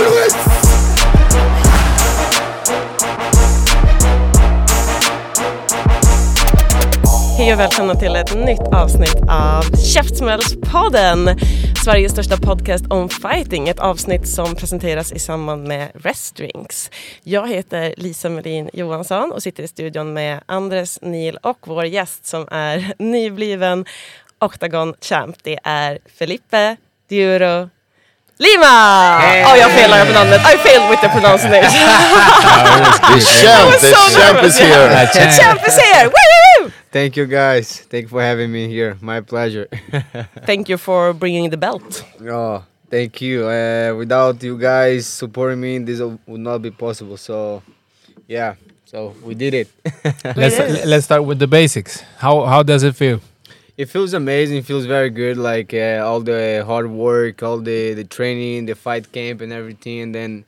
Always. Hej och välkomna till ett nytt avsnitt av Käftsmällspodden. Sveriges största podcast om fighting. Ett avsnitt som presenteras i samband med Restdrinks. Jag heter Lisa Melin Johansson och sitter i studion med Andres Nil och vår gäst som är nybliven Octagon Champ. Det är Felipe Diuro Lima! Oh, jag felar på namnet. I failed with the pronunciation. The champ. was The so champ nervous. is here. The champ is here! Woo! Thank you guys. Thank you for having me here. My pleasure. Thank you for bringing the belt. oh, thank you. Uh, without you guys supporting me, this would not be possible. So, yeah. So we did it. let's let's start with the basics. How how does it feel? It feels amazing. It feels very good. Like uh, all the hard work, all the the training, the fight camp, and everything, and then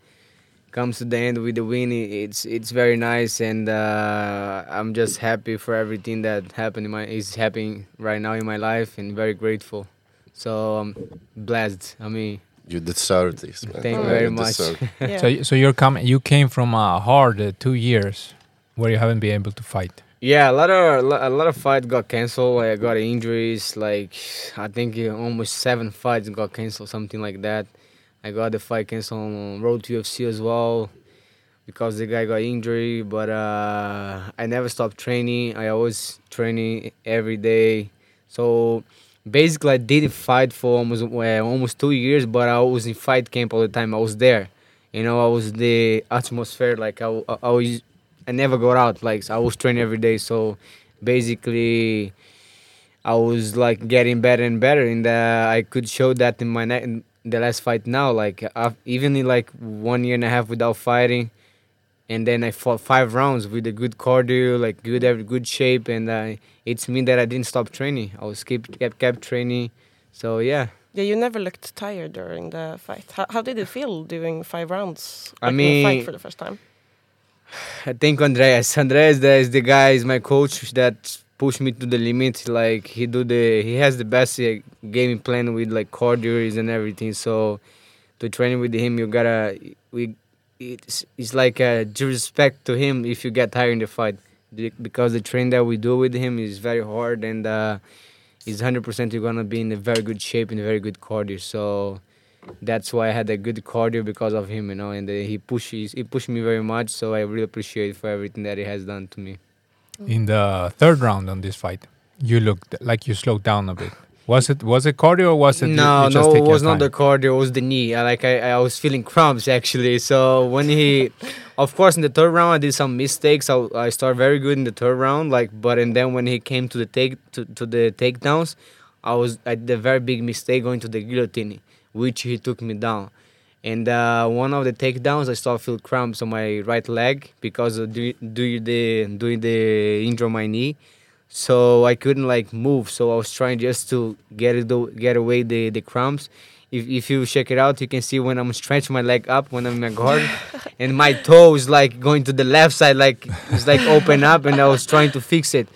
comes to the end with the win. It's it's very nice, and uh, I'm just happy for everything that happened in my is happening right now in my life, and very grateful. So I'm blessed. I mean, You deserve this, man. Thank you very you much. Yeah. So so you're coming. You came from a hard uh, two years where you haven't been able to fight. Yeah, a lot of a lot of fights got canceled. I got injuries. Like I think uh, almost seven fights got canceled, something like that. I got the fight canceled on Road to UFC as well because the guy got injury. But uh, I never stopped training. I always training every day. So basically, I did fight for almost uh, almost two years. But I was in fight camp all the time. I was there. You know, I was the atmosphere. Like I, I, I was I never got out. Like I was training every day, so basically, I was like getting better and better, and I could show that in my ne- in the last fight. Now, like I've, even in like one year and a half without fighting, and then I fought five rounds with a good cardio, like good good shape, and uh, it's mean that I didn't stop training. I was keep kept kept training, so yeah. Yeah, you never looked tired during the fight. How, how did it feel doing five rounds? I like, in a fight for the first time. I think Andreas. Andreas is the guy is my coach that push me to the limit. Like he do the he has the best uh, game plan with like cardio and everything. So to train with him, you gotta we it's it's like a due respect to him if you get tired in the fight because the train that we do with him is very hard and uh, hundred percent you're gonna be in a very good shape and a very good cardio. So that's why I had a good cardio because of him, you know, and uh, he pushes he pushed me very much. So I really appreciate for everything that he has done to me. In the third round on this fight, you looked like you slowed down a bit. Was it was it cardio or was it? no, you just no, it was not the cardio. It was the knee. I, like I, I was feeling cramps actually. So when he, of course, in the third round I did some mistakes. I, I started very good in the third round, like, but and then when he came to the take to, to the takedowns, I was I did a very big mistake going to the guillotine, which he took me down. And uh, one of the takedowns, I started feel cramps on my right leg because of do, do the doing the injury on my knee so I couldn't like move. So I was trying just to get it get away the the cramps. If if you check it out, you can see when I'm stretching my leg up when I'm in my guard, and my toe is like going to the left side, like it's like open up, and I was trying to fix it.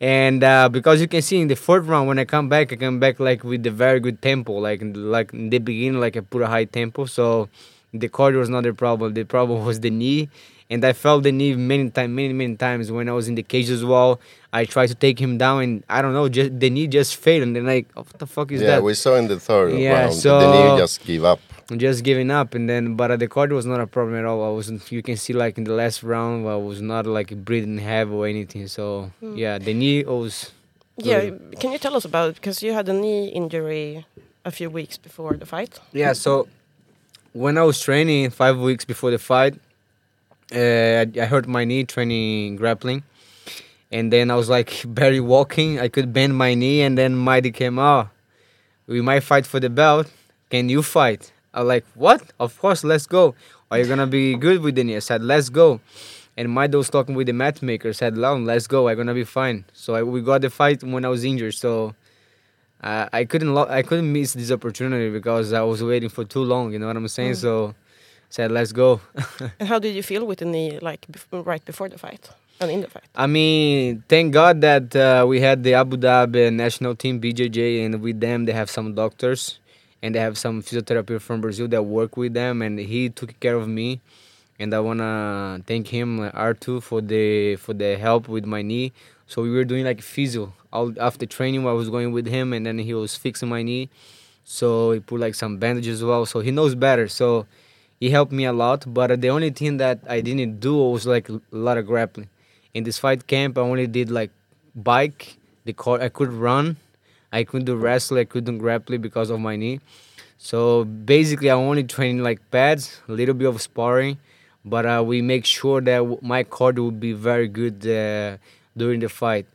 And uh, because you can see in the fourth round when I come back, I come back like with a very good tempo. Like like in the beginning, like I put a high tempo. So the cardio was not the problem. The problem was the knee, and I felt the knee many times, many many times when I was in the cage as well. I tried to take him down, and I don't know, just the knee just failed, and then like, oh, what the fuck is yeah, that? Yeah, we saw in the third Yeah, round. so- the knee just give up. Just giving up, and then but uh, the cardio was not a problem at all. I wasn't. You can see like in the last round, I was not like breathing heavy or anything. So yeah, the knee was. Yeah, can you tell us about it? Because you had a knee injury a few weeks before the fight. Yeah, so when I was training five weeks before the fight, uh, I I hurt my knee training grappling, and then I was like barely walking. I could bend my knee, and then Mighty came out. We might fight for the belt. Can you fight? I was like, what? Of course, let's go. Are you gonna be good with knee? I said, let's go. And Mighty was talking with the matchmaker. Said, "Lon, let's go. I'm gonna be fine." So I, we got the fight when I was injured. So uh, I couldn't lo- I couldn't miss this opportunity because I was waiting for too long. You know what I'm saying? So said, let's go. And how did you feel with the knee, like bef- right before the fight and in the fight? I mean, thank God that uh, we had the Abu Dhabi national team BJJ, and with them they have some doctors, and they have some physiotherapist from Brazil that work with them, and he took care of me, and I wanna thank him uh, Artu for the for the help with my knee. So we were doing like physio all after training. I was going with him, and then he was fixing my knee. So he put like some bandages as well. So he knows better. So he helped me a lot. But the only thing that I didn't do was like a lot of grappling. In this fight camp, I only did like bike. The car I could run, I couldn't do wrestle. I couldn't grapple because of my knee. So basically, I only train like pads, a little bit of sparring, but uh, we make sure that my cardio will be very good uh, during the fight.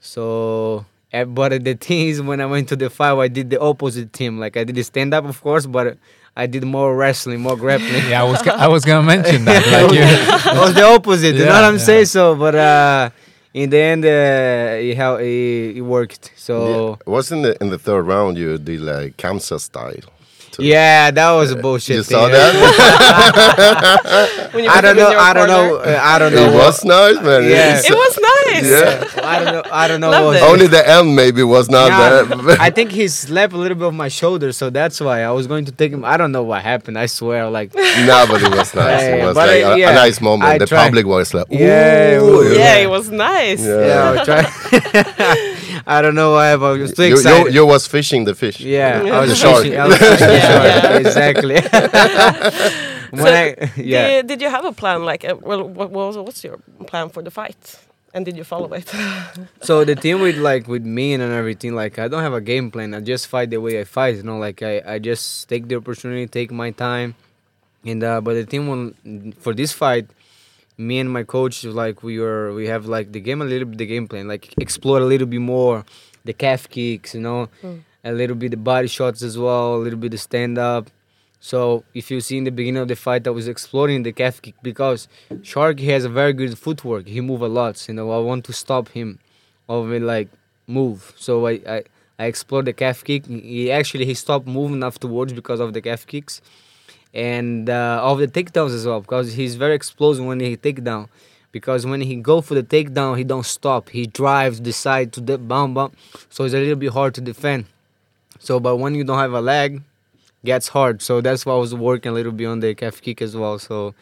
So, eh, but the thing is, when I went to the fight, I did the opposite team. Like I did stand up, of course, but I did more wrestling, more grappling. Yeah, I was I was gonna mention that. Like you, it was the opposite. you know what I'm yeah. saying? So, but uh, in the end, uh, it, it, it worked. So. Yeah. Was in the in the third round you did like Kamsa style. Too. Yeah, that was a bullshit. You thing. saw that? When you I don't know. I don't know. uh, I don't know. it was nice, man. Yeah. It was nice. Yeah. I don't know. I don't know. What. Only the M maybe was not Yeah, that. I think he slapped a little bit of my shoulder, so that's why I was going to take him. I don't know what happened. I swear, like no, but it was nice. Yeah, it was like I- a, yeah, a nice moment. I the tried. public was like, Yeah, "Ooh." it Yeah, it was nice. Yeah. yeah, I was trying. I don't know why, but I was too You, you, excited. you was fishing the fish. yeah, Yeah. I was The shark. fishing. I was fishing the Yeah. Exactly. when So, I, yeah. Did, did you have a plan? Like, uh, well, what was what's your plan for the fight? And did you follow it? So the thing with like with me and everything, like I don't have a game plan. I just fight the way I fight. You know, like I, I just take the opportunity, take my time, and uh, but the thing when for this fight, me and my coach like we were we have like the game a little bit the game plan, like explore a little bit more the calf kicks, you know, hmm. a little bit the body shots as well, a little bit the stand up. So if you see in the beginning of the fight, I was exploring the calf kick because Shark has a very good footwork. He move a lot. You know, I want to stop him of it like move. So I, I I explored the calf kick. He actually he stopped moving afterwards because of the calf kicks, and uh, of the takedowns as well because he's very explosive when he take down. Because when he go for the takedown, he don't stop. He drives the side to the bum, so it's a little bit hard to defend. So, but when you don't have a leg, gets hard. So that's why I was working a little bit on the calf kick as well. So,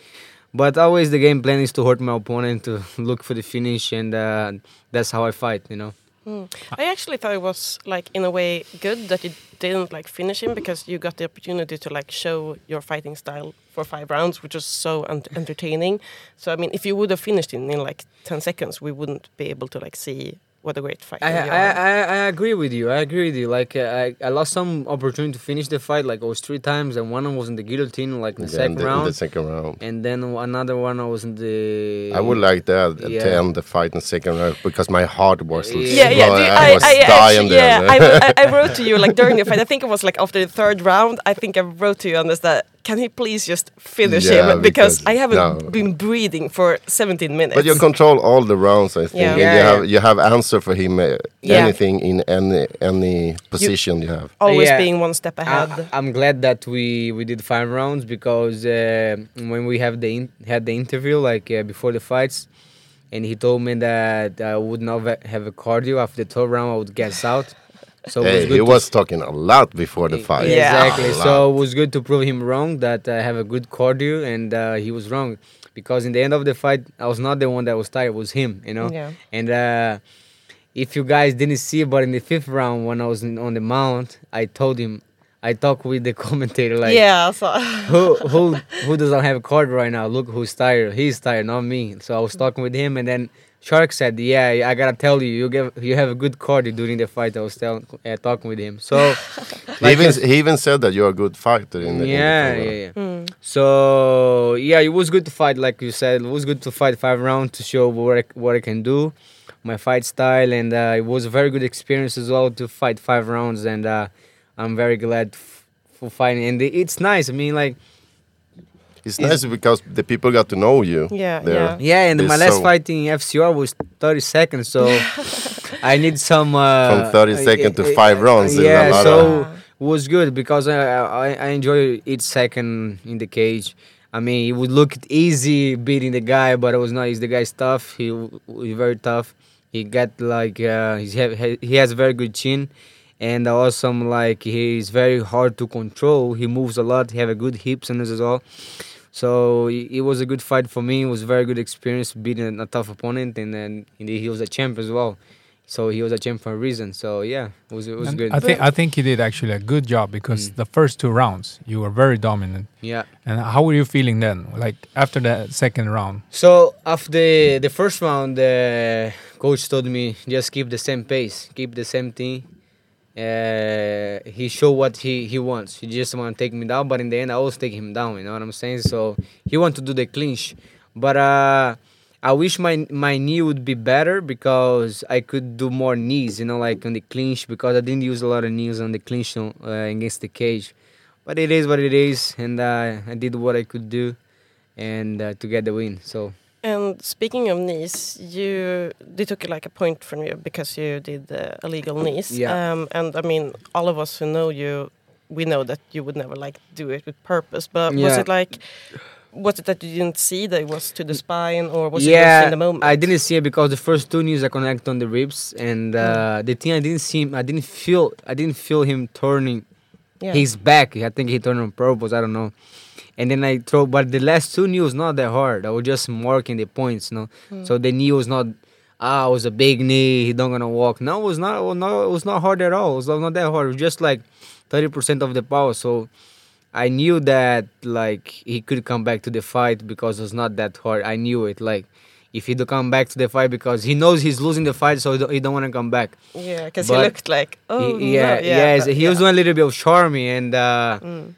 but always the game plan is to hurt my opponent, to look for the finish, and uh, that's how I fight. You know. Mm. I actually thought it was like in a way good that you didn't like finish him because you got the opportunity to like show your fighting style for five rounds, which was so ent- entertaining. So I mean, if you would have finished him in like ten seconds, we wouldn't be able to like see what a great fight. I, I. I, I agree with you. I agree with you. Like uh, I, I lost some opportunity to finish the fight. Like I was three times, and one of was in the guillotine, like in the Yeah, in second the, in round, the second round. and then another one I was in the. I would like that to Yeah. end the fight in the second round because my heart was Yeah, yeah, yeah. well, do you- I, was dying actually, there. yeah, I, I, I wrote to you like during the fight. I think it was like after the third round. I think I wrote to you on this that can he please just finish Yeah, him because, because- I haven't no. been breathing for 17 minutes. But you control all the rounds, I think. Yeah. Yeah, you yeah. have you have answer for him uh, Yeah. anything in any any position you have. always Yeah. being one step ahead. I, I'm glad that we we did five rounds because uh, when we have the in, had the interview like uh, before the fights, and he told me that I would not have a cardio after the third round. I would gas out. So it was Hey, he to was talking a lot before the fight. Yeah. Exactly. So it was good to prove him wrong that I have a good cardio, and uh, he was wrong because in the end of the fight, I was not the one that was tired. It was him. You know. Yeah. And uh, if you guys didn't see, but in the fifth round when I was in, on the mount, I told him. I talked with the commentator like, yeah, so who who who doesn't have a card right now? Look who's tired. He's tired, not me. So I was talking with him, and then Shark said, "Yeah, I gotta tell you, you get you have a good cardio during the fight." I was telling, uh, talking with him. So He even he even said that you're a good fighter in the, in the yeah, yeah, round. yeah. So yeah, it was good to fight, like you said. It was good to fight five rounds to show what I, what I can do. my fight style, and uh, it was a very good experience as well to fight five rounds, and uh, I'm very glad f- for fighting. And it's nice. I mean, like It's nice because the people got to know you. Yeah, there. yeah. yeah, and It's my last so- fight in FCR was 30 seconds, so I need some uh, From 30 second to uh, five rounds, there's a Yeah, lot so of- it was good because I, I I enjoy each second in the cage. I mean, it would look easy beating the guy, but it was not. He's the guy's tough. He w- he's very tough. He got like uh, he's have, he has a very good chin, and awesome like he's very hard to control. He moves a lot. He have a good hips and this as well. So it was a good fight for me. It was a very good experience beating a tough opponent, and then indeed he was a champ as well. So he was a champ for a reason. So yeah, it was it was And good. I think I think he did actually a good job because mm. the first two rounds you were very dominant. yeah. And how were you feeling then? Like after the second round? So after the, the first round, the coach told me just keep the same pace, keep the same thing. Uh, he showed what he, he wants. He just want to take me down, but in the end, I always take him down. You know what I'm saying? So he want to do the clinch, but uh, I wish my my knee would be better because I could do more knees. You know, like on the clinch because I didn't use a lot of knees on the clinch uh, against the cage. But it is what it is, and uh, I did what I could do, and uh, to get the win. So. And speaking of knees, you they took like a point from you because you did uh, illegal knees. Yeah. Um, and I mean, all of us who know you, we know that you would never like do it with purpose. But was it like, was it that you didn't see that it was to the spine, or was it just in the moment? I didn't see it because the first two knees I connected on the ribs, and uh, the thing I didn't see him, I didn't feel, I didn't feel him turning Yeah. his back. I think he turned on purpose. I don't know. And then I throw, but the last two knee was not that hard. I was just marking the points, you know. So the knee was not, ah, it was a big knee. He don't gonna walk. No, it was not. It was not, it was not hard at all. It was not that hard. It was just like thirty percent of the power. So I knew that like he could come back to the fight because it was not that hard. I knew it. Like if he do come back to the fight because he knows he's losing the fight, so he don't, he don't want to come back. yeah, because he looked like oh He- yeah, no, yes, but- he was yeah. doing a little bit of charmy, and uh, Mm.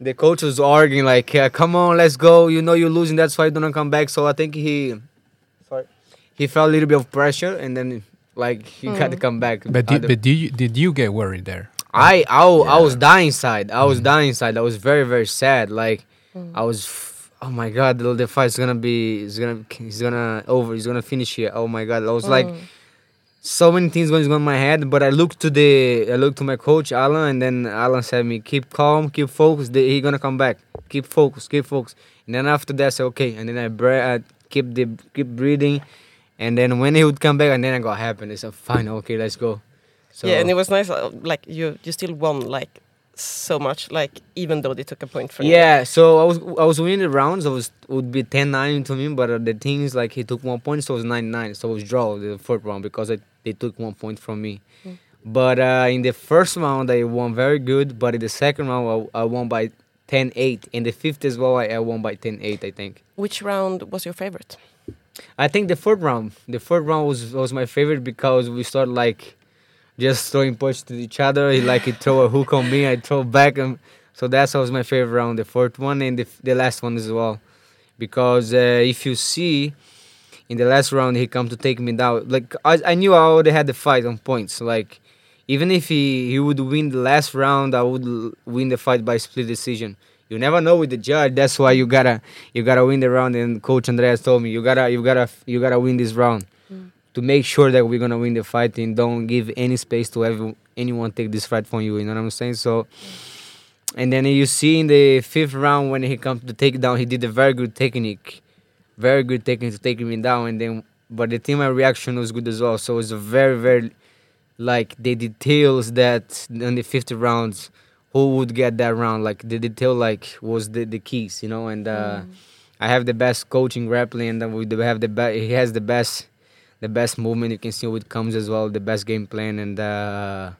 The coach was arguing like, uh, "Come on, let's go. You know you're losing. That's why you don't come back." So I think he, sorry, he felt a little bit of pressure, and then like he got Mm. to come back. But did, but did you did you get worried there? I I I was dying inside. I Mm. was dying inside. I was very very sad. Like Mm. I was. f- Oh my god, the, the fight's gonna be. It's gonna. He's gonna over. He's gonna finish here. Oh my god, I was like, Mm. So many things going on in my head. But I looked to the. I looked to my coach Alan, and then Alan said me, keep calm, keep focused. He gonna come back. Keep focused, keep focused. And then after that, I said okay. And then I, bre- I keep the keep breathing. And then when he would come back, and then I got happy. I said, fine, okay, let's go. So yeah, and it was nice. uh, Like you, you still won like so much. Like even though they took a point from. Yeah, so I was I was winning the rounds. I was would be 10-9 to me, but uh, the thing is like he took one point, so it was 9-9. So it was draw the fourth round because I, they took one point from me. But uh, in the first round I won very good, but in the second round I, I won by 10-8. In the fifth as well I, I won by 10-8 I think. Which round was your favorite? I think the fourth round, the fourth round was was my favorite because we started like just throwing punches to each other. He like he throw a hook on me, I throw back, and so that was my favorite round. The fourth one and the the last one as well, because uh, if you see, in the last round he come to take me down. Like I, I knew I already had the fight on points. Like even if he he would win the last round, I would l- win the fight by split decision. You never know with the judge. That's why you gotta you gotta win the round. And Coach Andreas told me you gotta you gotta you gotta win this round to make sure that we're gonna win the fight and don't give any space to anyone take this fight from you. You know what I'm saying? So, and then you see in the fifth round when he comes to take down, he did a very good technique, very good technique to take me down. And then, but the team my reaction was good as well. So it's a very very like the details that in the fifth rounds who would get that round like the detail like was the, the keys you know and uh, I have the best coaching grappling and then we do have the best he has the best the best movement you can see with comes as well the best game plan and uh,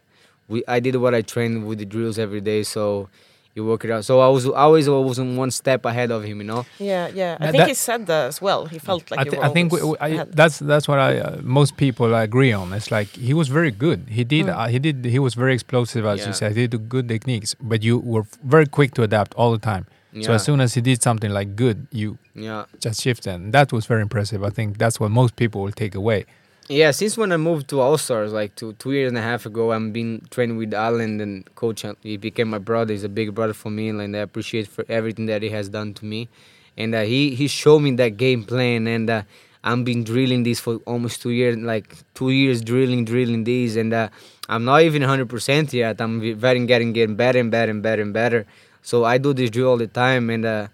we I did what I trained with the drills every day so you work it out so I was always always on one step ahead of him you know Yeah, yeah. I That- think that- he said that as well. He felt like I, you were I think we, we- I, that's that's what I uh, most people agree on. It's like he was very good. He did uh, he did he was very explosive as Yeah. you said. He did good techniques, but you were f- very quick to adapt all the time. So as soon as he did something like good, you yeah just shifted. And that was very impressive. I think that's what most people will take away. Yeah, since when I moved to All Stars, like two two years and a half ago, I'm been training with Alan and coach. He became my brother. He's a big brother for me, and I appreciate for everything that he has done to me. And uh, he he showed me that game plan, and uh, I've been drilling this for almost two years, like two years drilling, drilling these, and uh, I'm not even 100% yet. I'm ve- very getting getting better and better and better and better. So I do this drill all the time, and uh,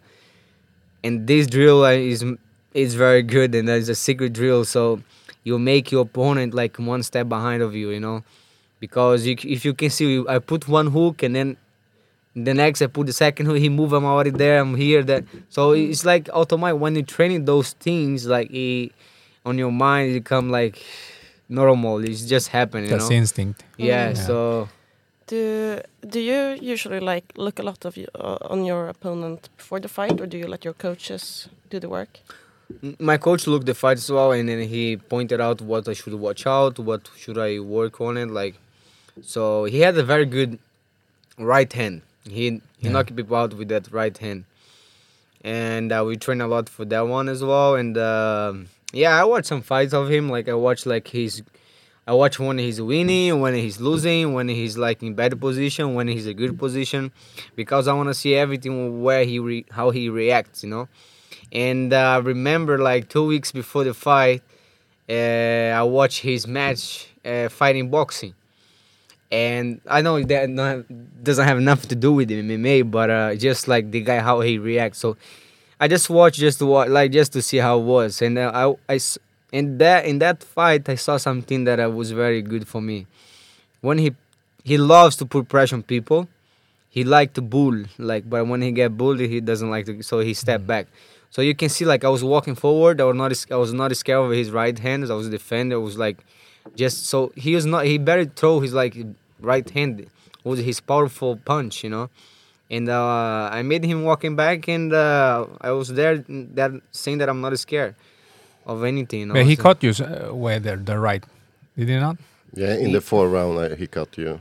and this drill is is very good, and it's a secret drill. So you make your opponent like one step behind of you, you know, because you, if you can see, I put one hook and then the next I put the second hook. He move. I'm already there. I'm here. That so it's like automatic when you're training those things, like it, on your mind, it become like normal. It's just happening. You That's know? instinct. Yeah. Yeah. So Do do you usually like look a lot of you, uh, on your opponent before the fight, or do you let your coaches do the work? My coach looked the fight as well and then he pointed out what i should watch out what should i work on it like so he had a very good right hand he he Yeah. knocked people out with that right hand and uh, we train a lot for that one as well and um yeah i watched some fights of him like i watched like his i watch when he's winning when he's losing when he's like in bad position when he's a good position because i want to see everything where he re- how he reacts you know? And uh, remember like two weeks before the fight, uh, I watched his match uh, fighting boxing, and I know that not, doesn't have nothing to do with MMA, but uh, just like the guy how he reacts. So I just watched just to watch, like just to see how it was, and uh, I, I in that in that fight I saw something that uh, was very good for me. When he he loves to put pressure on people, he like to bull like, but when he get bullied, he doesn't like to, so he step back. So you can see like I was walking forward. I was not I was not scared of his right hand. I was defender. I was like just so he was not he better throw his like right hand was his powerful punch, you know. And uh, I made him walking back, and uh, I was there that saying that I'm not scared of anything. You know? But he caught you uh, where the, the right. Did he not? Yeah, in the fourth round, uh, he caught you.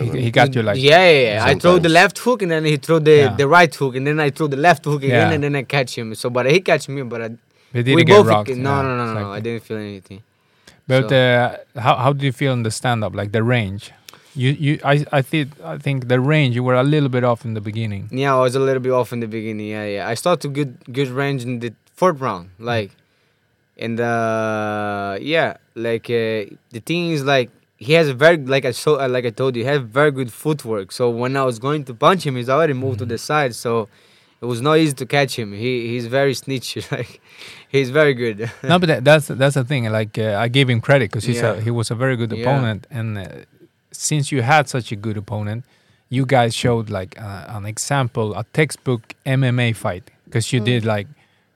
He, he got you like. yeah, yeah, yeah. I throw the left hook and then he throw the, Yeah. the right hook and then I throw the left hook again Yeah. and then I catch him. So, but he catch me, but I, But did we get both rocked? no, Yeah, no, no, no, no. I didn't feel anything. But So- uh, how how do you feel in the stand up, like the range? You you I I think I think the range you were a little bit off in the beginning. Yeah, I was a little bit off in the beginning. Yeah, yeah. I started to good good range in the fourth round, like, and uh, yeah, like uh, the thing is like he has a very like I so uh, like I told you, he has very good footwork. So when I was going to punch him, he's already moved to the side, so it was not easy to catch him. He he's very snitchy, like he's very good. no, but that, that's that's the thing. Like uh, I gave him credit because he's a, he was a very good Yeah. opponent, and uh, since you had such a good opponent, you guys showed like uh, an example, a textbook MMA fight because you did like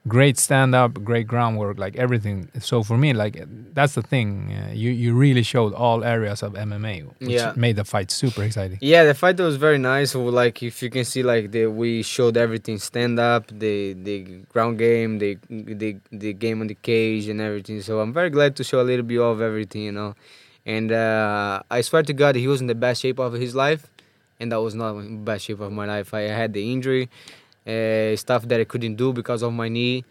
great stand up, great groundwork, like everything. So for me, like that's the thing. Uh, you you really showed all areas of MMA, which Yeah. made the fight super exciting. Yeah, the fight was very nice. Like if you can see, like the we showed everything: stand up, the the ground game, the the the game on the cage, and everything. So I'm very glad to show a little bit of everything, you know. And uh, I swear to God, he was in the best shape of his life, and that was not the best shape of my life. I had the injury, uh, stuff that I couldn't do because of my knee,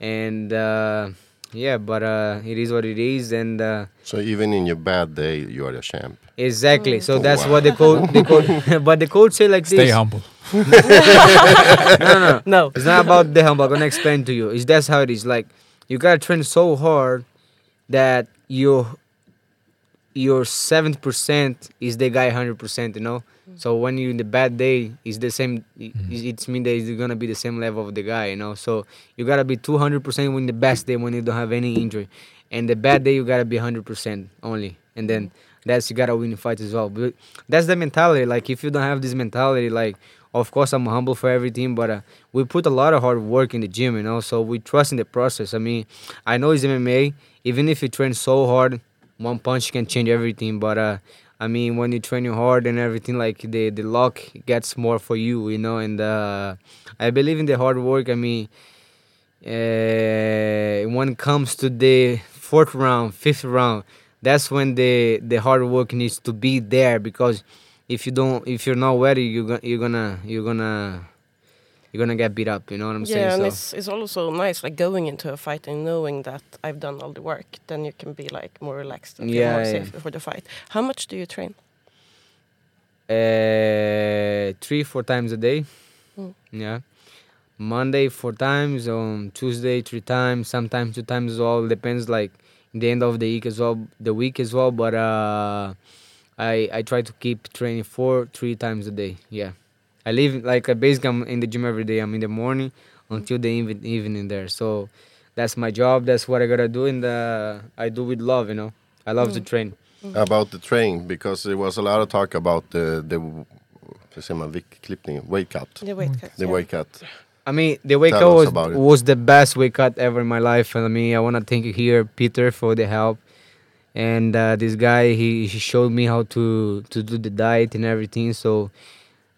and uh, yeah, but uh, it is what it is, and. Uh, So even in your bad day, you are a champ. Exactly. So Oh, that's wow. what the coach, the coach, but the coach say like Stay this. humble. no, no, No. It's not about the humble. I'm gonna explain to you. It's that's how it is. Like you gotta train so hard that your your seventy percent is the guy hundred percent. You know. Mm. So when you're in the bad day, it's the same. Mm-hmm. It, it's mean that it's gonna be the same level of the guy. You know. So you gotta be two hundred percent when the best day when you don't have any injury, and the bad day you gotta be hundred percent only, and then mm. that's you gotta win the fight as well. But that's the mentality. Like if you don't have this mentality, like of course I'm humble for everything, but uh, we put a lot of hard work in the gym, you know. So we trust in the process. I mean, I know it's MMA. Even if you train so hard, one punch can change everything. But uh, I mean, when you train hard and everything, like the the luck gets more for you, you know. And uh, I believe in the hard work. I mean, uh, when it comes to the fourth round, fifth round, that's when the the hard work needs to be there because if you don't, if you're not ready, you're gonna you're gonna you're gonna you're gonna get beat up. You know what I'm yeah, saying? and so it's it's also nice like going into a fight and knowing that I've done all the work. Then you can be like more relaxed and feel Yeah, more yeah. safe before the fight. How much do you train? uh, three four times a day. Mm. Yeah. Monday four times, on Tuesday three times, sometimes two times as well. Depends like the end of the week as well, the week as well. But uh, I I try to keep training four three times a day. Yeah, I live like I basically I'm in the gym every day. I'm in the morning until the even, evening there. So that's my job. That's what I gotta do, and uh, I do with love. You know, I love to train. About the train, because there was a lot of talk about the, the hur säger man, viktklippning, weight cut. The weight cut. The yeah. weight cut. I mean, the weight Tell cut was was the best weight cut ever in my life. And I mean, I want to thank you here, Peter, for the help. And uh, this guy, he, he showed me how to to do the diet and everything. So,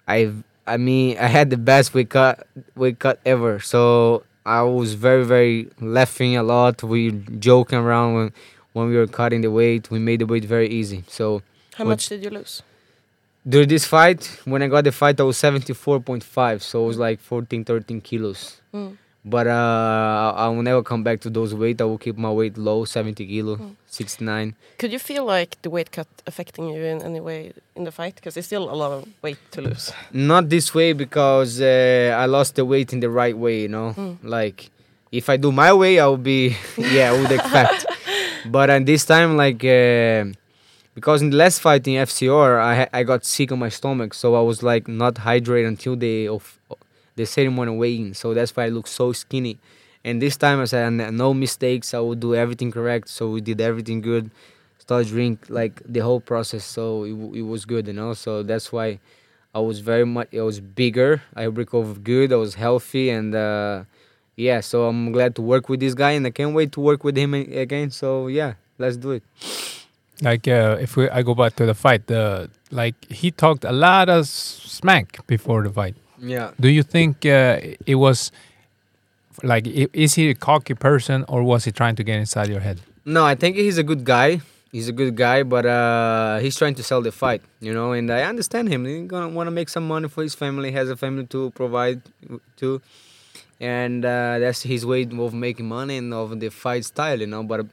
I I mean, I had the best weight cut weight cut ever. So I was very very laughing a lot. We joking around when when we were cutting the weight. We made the weight very easy. So How much did you lose? during this fight, when I got the fight, I was 74.5, so it was like 14, 13 kilos. Mm. But uh, I will never come back to those weight. I will keep my weight low, 70 kilo, 69. Could you feel like the weight cut affecting you in any way in the fight? Because it's still a lot of weight to lose. Not this way because uh, I lost the weight in the right way, you know. Mm. Like if I do my way, I will be, yeah, I would expect. but uh, this time, like, uh, because in the last fight in FCR, I I got sick on my stomach, so I was like not hydrated until the of the ceremony weigh-in. So that's why I look so skinny. And this time I said no mistakes. I would do everything correct. So we did everything good. Start drink like the whole process. So it, it was good, you know. So that's why I was very much. I was bigger. I recovered good. I was healthy, and uh, yeah. So I'm glad to work with this guy, and I can't wait to work with him again. So yeah, let's do it. Like uh, if we, I go back to the fight, the like he talked a lot of smack before the fight. Yeah. Do you think uh, it was like is he a cocky person or was he trying to get inside your head? No, I think he's a good guy. He's a good guy, but uh, he's trying to sell the fight, you know. And I understand him. He's gonna want to make some money for his family. Has a family to provide to, and uh, that's his way of making money and of the fight style, you know. But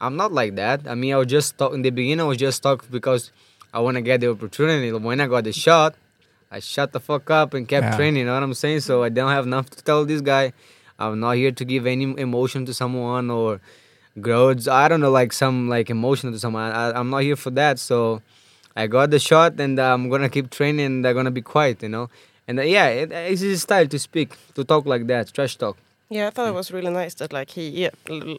I'm not like that. I mean, I was just talk in the beginning. I was just talking because I want to get the opportunity. When I got the shot, I shut the fuck up and kept Yeah. training. You know what I'm saying? So I don't have enough to tell this guy. I'm not here to give any emotion to someone or grudge. I don't know, like some like emotion to someone. I, I'm not here for that. So I got the shot, and uh, I'm gonna keep training. and I'm gonna be quiet, you know. And uh, yeah, it, it's his style to speak, to talk like that, trash talk. Yeah, I thought it was really nice that like he, yeah,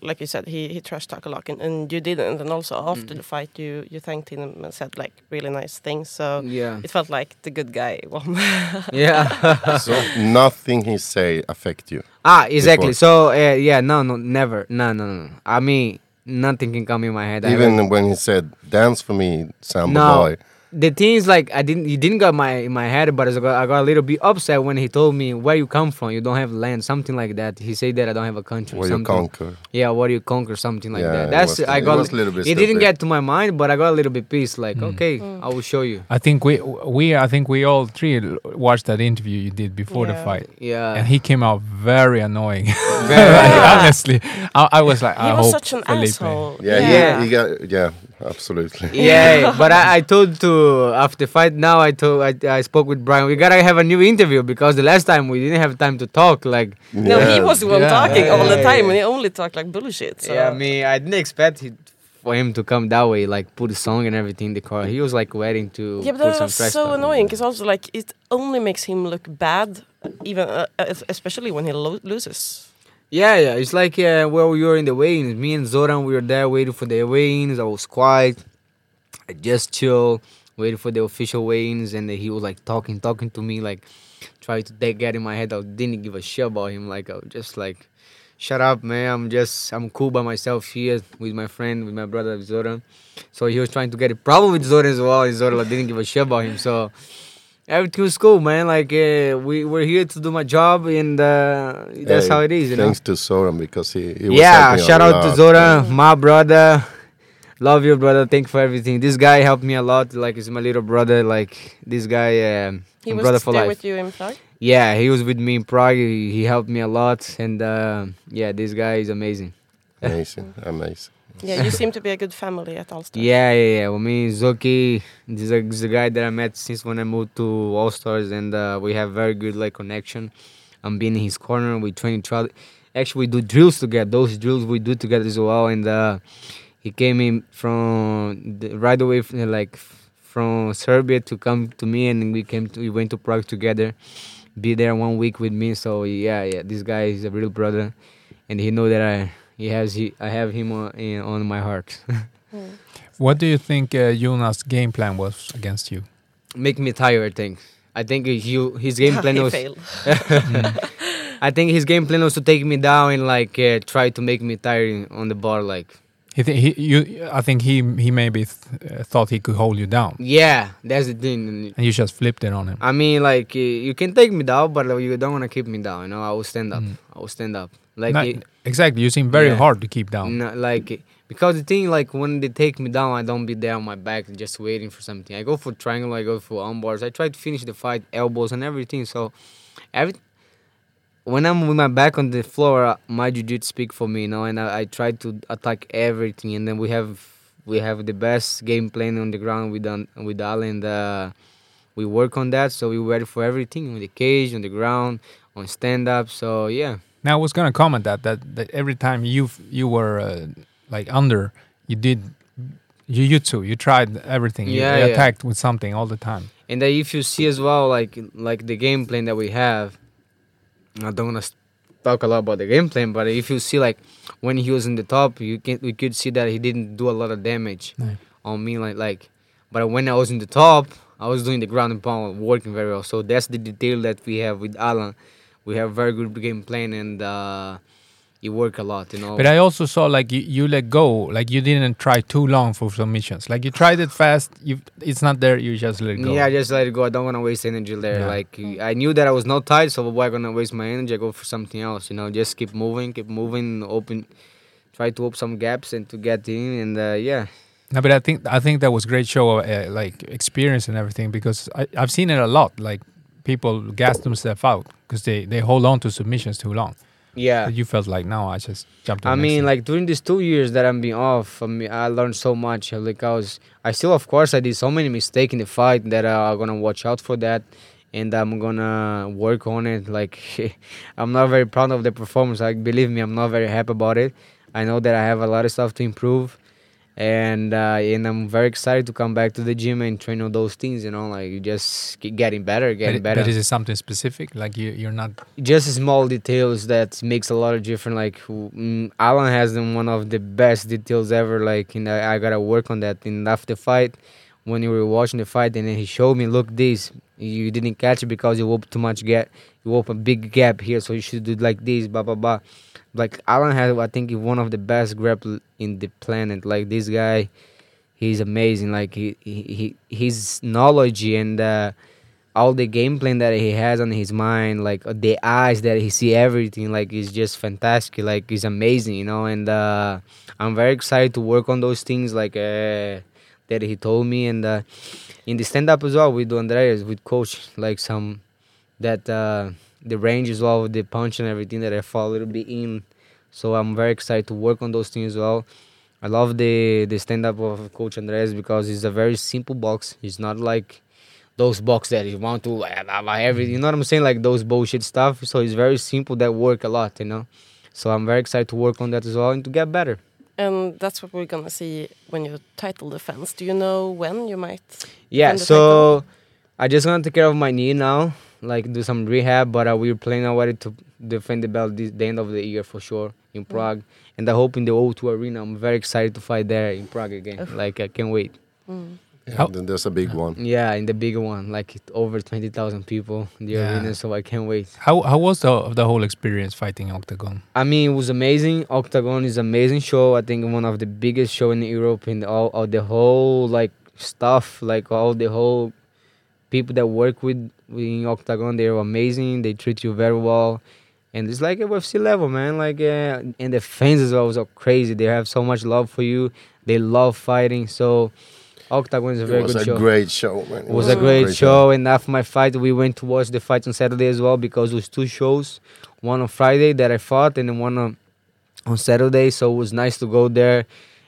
like you said, he he trash talk a lot, and, and you didn't. And also after the fight, you you thanked him and said like really nice things. So Yeah, it felt like the good guy won. yeah. So nothing he say affect you. ah, exactly. Before. So uh, yeah, no, no, never, no, no, no. I mean, nothing can come in my head. Even when he said, "Dance for me, Samba No. boy." The thing is like I didn't he didn't got my in my head, but I got, I got a little bit upset when he told me where you come from. You don't have land, something like that. He said that I don't have a country. Where you conquer. Yeah, what do you conquer? Something like Yeah, that. That's was- I got. was a little bit it didn't get to my mind, but I got a little bit pissed. Like Mm. okay, I will show you. I think we we I think we all three watched that interview you did before the fight. Yeah. And he came out very annoying. Very- Honestly, I, I was like, he I was hope such an Felipe. asshole. Yeah, Yeah. He, he got. Yeah, absolutely. yeah, but I, I told to after fight now I told I, I spoke with Brian. We gotta have a new interview because the last time we didn't have time to talk. Like No, he was the one Yeah. talking all the time, yeah. and he only talked like bullshit. So. yeah, I mean I didn't expect it, for him to come that way, like put a song and everything in the car. He was like waiting to Yeah, but put that some was so annoying because also like it only makes him look bad, even uh, especially when he lo- loses. Yeah, yeah. It's like uh, where we were in the weigh-ins. Me and Zoran, we were there waiting for the weigh-ins. I was quiet. I just chill, waiting for the official weigh-ins, and he was like talking, talking to me, like trying to get in my head. I didn't give a shit about him. Like I was just like, shut up, man. I'm just, I'm cool by myself here with my friend, with my brother Zoran. So he was trying to get a problem with Zoran as well, and Zoran like, didn't give a shit about him. So. Everything was cool, man. Like uh, we were here to do my job, and uh, that's Hey, how it is, you know. Thanks to Zoran because he, he was Yeah, shout a out to Zoran, my brother. Love you, brother. Thank you for everything. This guy helped me a lot. Like, he's my little brother. Like, this guy, um, He my was brother for there life. with you in Prague. Yeah, he was with me in Prague. He, he helped me a lot, and uh, yeah, this guy is amazing. Amazing, amazing. Yeah, you seem to be a good family at All Stars. Yeah, yeah, yeah. Well, me, Zoki, this is a, guy that I met since when I moved to All Stars, and uh, we have very good like connection. I'm being in his corner. We train each other. Actually, we do drills together. Those drills we do together as well. And uh, he came in from the, right away, from, like from Serbia to come to me, and we came. To, we went to Prague together. Be there one week with me. So yeah, yeah. This guy is a real brother, and he know that I he has he, I have him on, in, on my heart. What do you think uh, Jonas' game plan was against you? Make me tired. I think. I think he, his game plan was. failed. I think his game plan was to take me down and like uh, try to make me tired on the bar. Like, He, th- he you, I think he he maybe th- uh, thought he could hold you down, yeah, that's the thing. and you just flipped it on him. I mean, like uh, you can take me down, but uh, you don't want to keep me down. You know, I will stand up. Mm. I will stand up. Like, Not- it- exactly, you seem very Yeah. hard to keep down. no, like because the thing, like when they take me down, I don't be there on my back just waiting for something. I go for triangle. I go for arm bars. I try to finish the fight, elbows and everything. So, every when I'm with my back on the floor, uh, my jiu-jitsu speak for me, you know, and I, I try to attack everything. And then we have we have the best game plan on the ground with An- with Alan. And, uh, we work on that, so we're ready for everything on the cage, on the ground, on stand up. So yeah, Now I was gonna comment that that, that every time you you were uh, like under, you did you you too. You tried everything. You, Yeah, you yeah. attacked with something all the time. and then if you see as well, like like the game plan that we have, I don't wanna talk a lot about the game plan, but if you see like when he was in the top, you can we could see that he didn't do a lot of damage No. on me, like like. But when I was in the top, I was doing the ground and pound, working very well. So that's the detail that we have with Alan. We have very good game plan and uh, you work a lot, you know. But I also saw like you, you let go, like you didn't try too long for submissions. Like you tried it fast, you it's not there, you just let it go. Yeah, I just let it go. I don't want to waste energy there. Yeah. Like I knew that I was not tired, so why gonna waste my energy? I go for something else. You know, just keep moving, keep moving, open, try to open some gaps and to get in. And uh, yeah, No, but I think I think that was great show of uh, like experience and everything because I, I've seen it a lot. Like people gas themselves out because they they hold on to submissions too long. yeah. But you felt like no, I just jumped. I mean, like during these two years that I'm being off, I mean, I learned so much. Like I was, I still, of course, I did so many mistakes in the fight that uh, I'm gonna watch out for that, and I'm gonna work on it. Like I'm not very proud of the performance. Like believe me, I'm not very happy about it. I know that I have a lot of stuff to improve, and uh, and I'm very excited to come back to the gym and train on those things. You know, like just keep getting better, getting it- better but is it something specific? Like you you're not. just small details that makes a lot of difference. Like mm, Alan has them one of the best details ever. Like and I, I gotta work on that. And after the fight, when you were watching the fight, and then he showed me, look this, you didn't catch it because you opened too much gap. You opened a big gap here, so you should do like this, blah blah blah. Like Alan has, I think, one of the best grip in the planet. Like this guy, he's amazing. Like he, he, his knowledge and. Uh, all the game plan that he has on his mind, like uh, the eyes that he see everything, like is just fantastic. Like it's amazing, you know. And uh, I'm very excited to work on those things, like uh, that he told me. And uh, in the stand up as well with Andreas, with coach, like some that uh, the range as well, with the punch and everything that I fall a little bit in. So I'm very excited to work on those things as well. I love the the stand up of Coach Andres because it's a very simple box. It's not like those box that you want to uh, blah, everything. You know what I'm saying? Like those bullshit stuff. So it's very simple that work a lot, you know. So I'm very excited to work on that as well and to get better. And that's what we're gonna see when you title defense. Do you know when you might? Yeah. So I just gonna take care of my knee now, like do some rehab. But uh, we're planning already to defend the belt this, the end of the year for sure in Prague. And I hope in the O2 arena. I'm very excited to fight there in Prague again. Like I can't wait. Mm. Yeah, then there's a big one. Yeah, in the big one, like it- over twenty thousand people in the Yeah. arena. So I can't wait. How how was the the whole experience fighting Oktagon? I mean, it was amazing. Oktagon is amazing show. I think one of the biggest show in Europe and all, all the whole like stuff, like all the whole people that work with in Oktagon, they're amazing. They treat you very well, and it's like a UFC level, man. Like, uh, and the fans as well are crazy. They have so much love for you. They love fighting. So Oktagon is a It very was good a show. great show, man. It was a great show, and after my fight, we went to watch the fight on Saturday as well because it was two shows, one on Friday that I fought, and then one on on Saturday. So it was nice to go there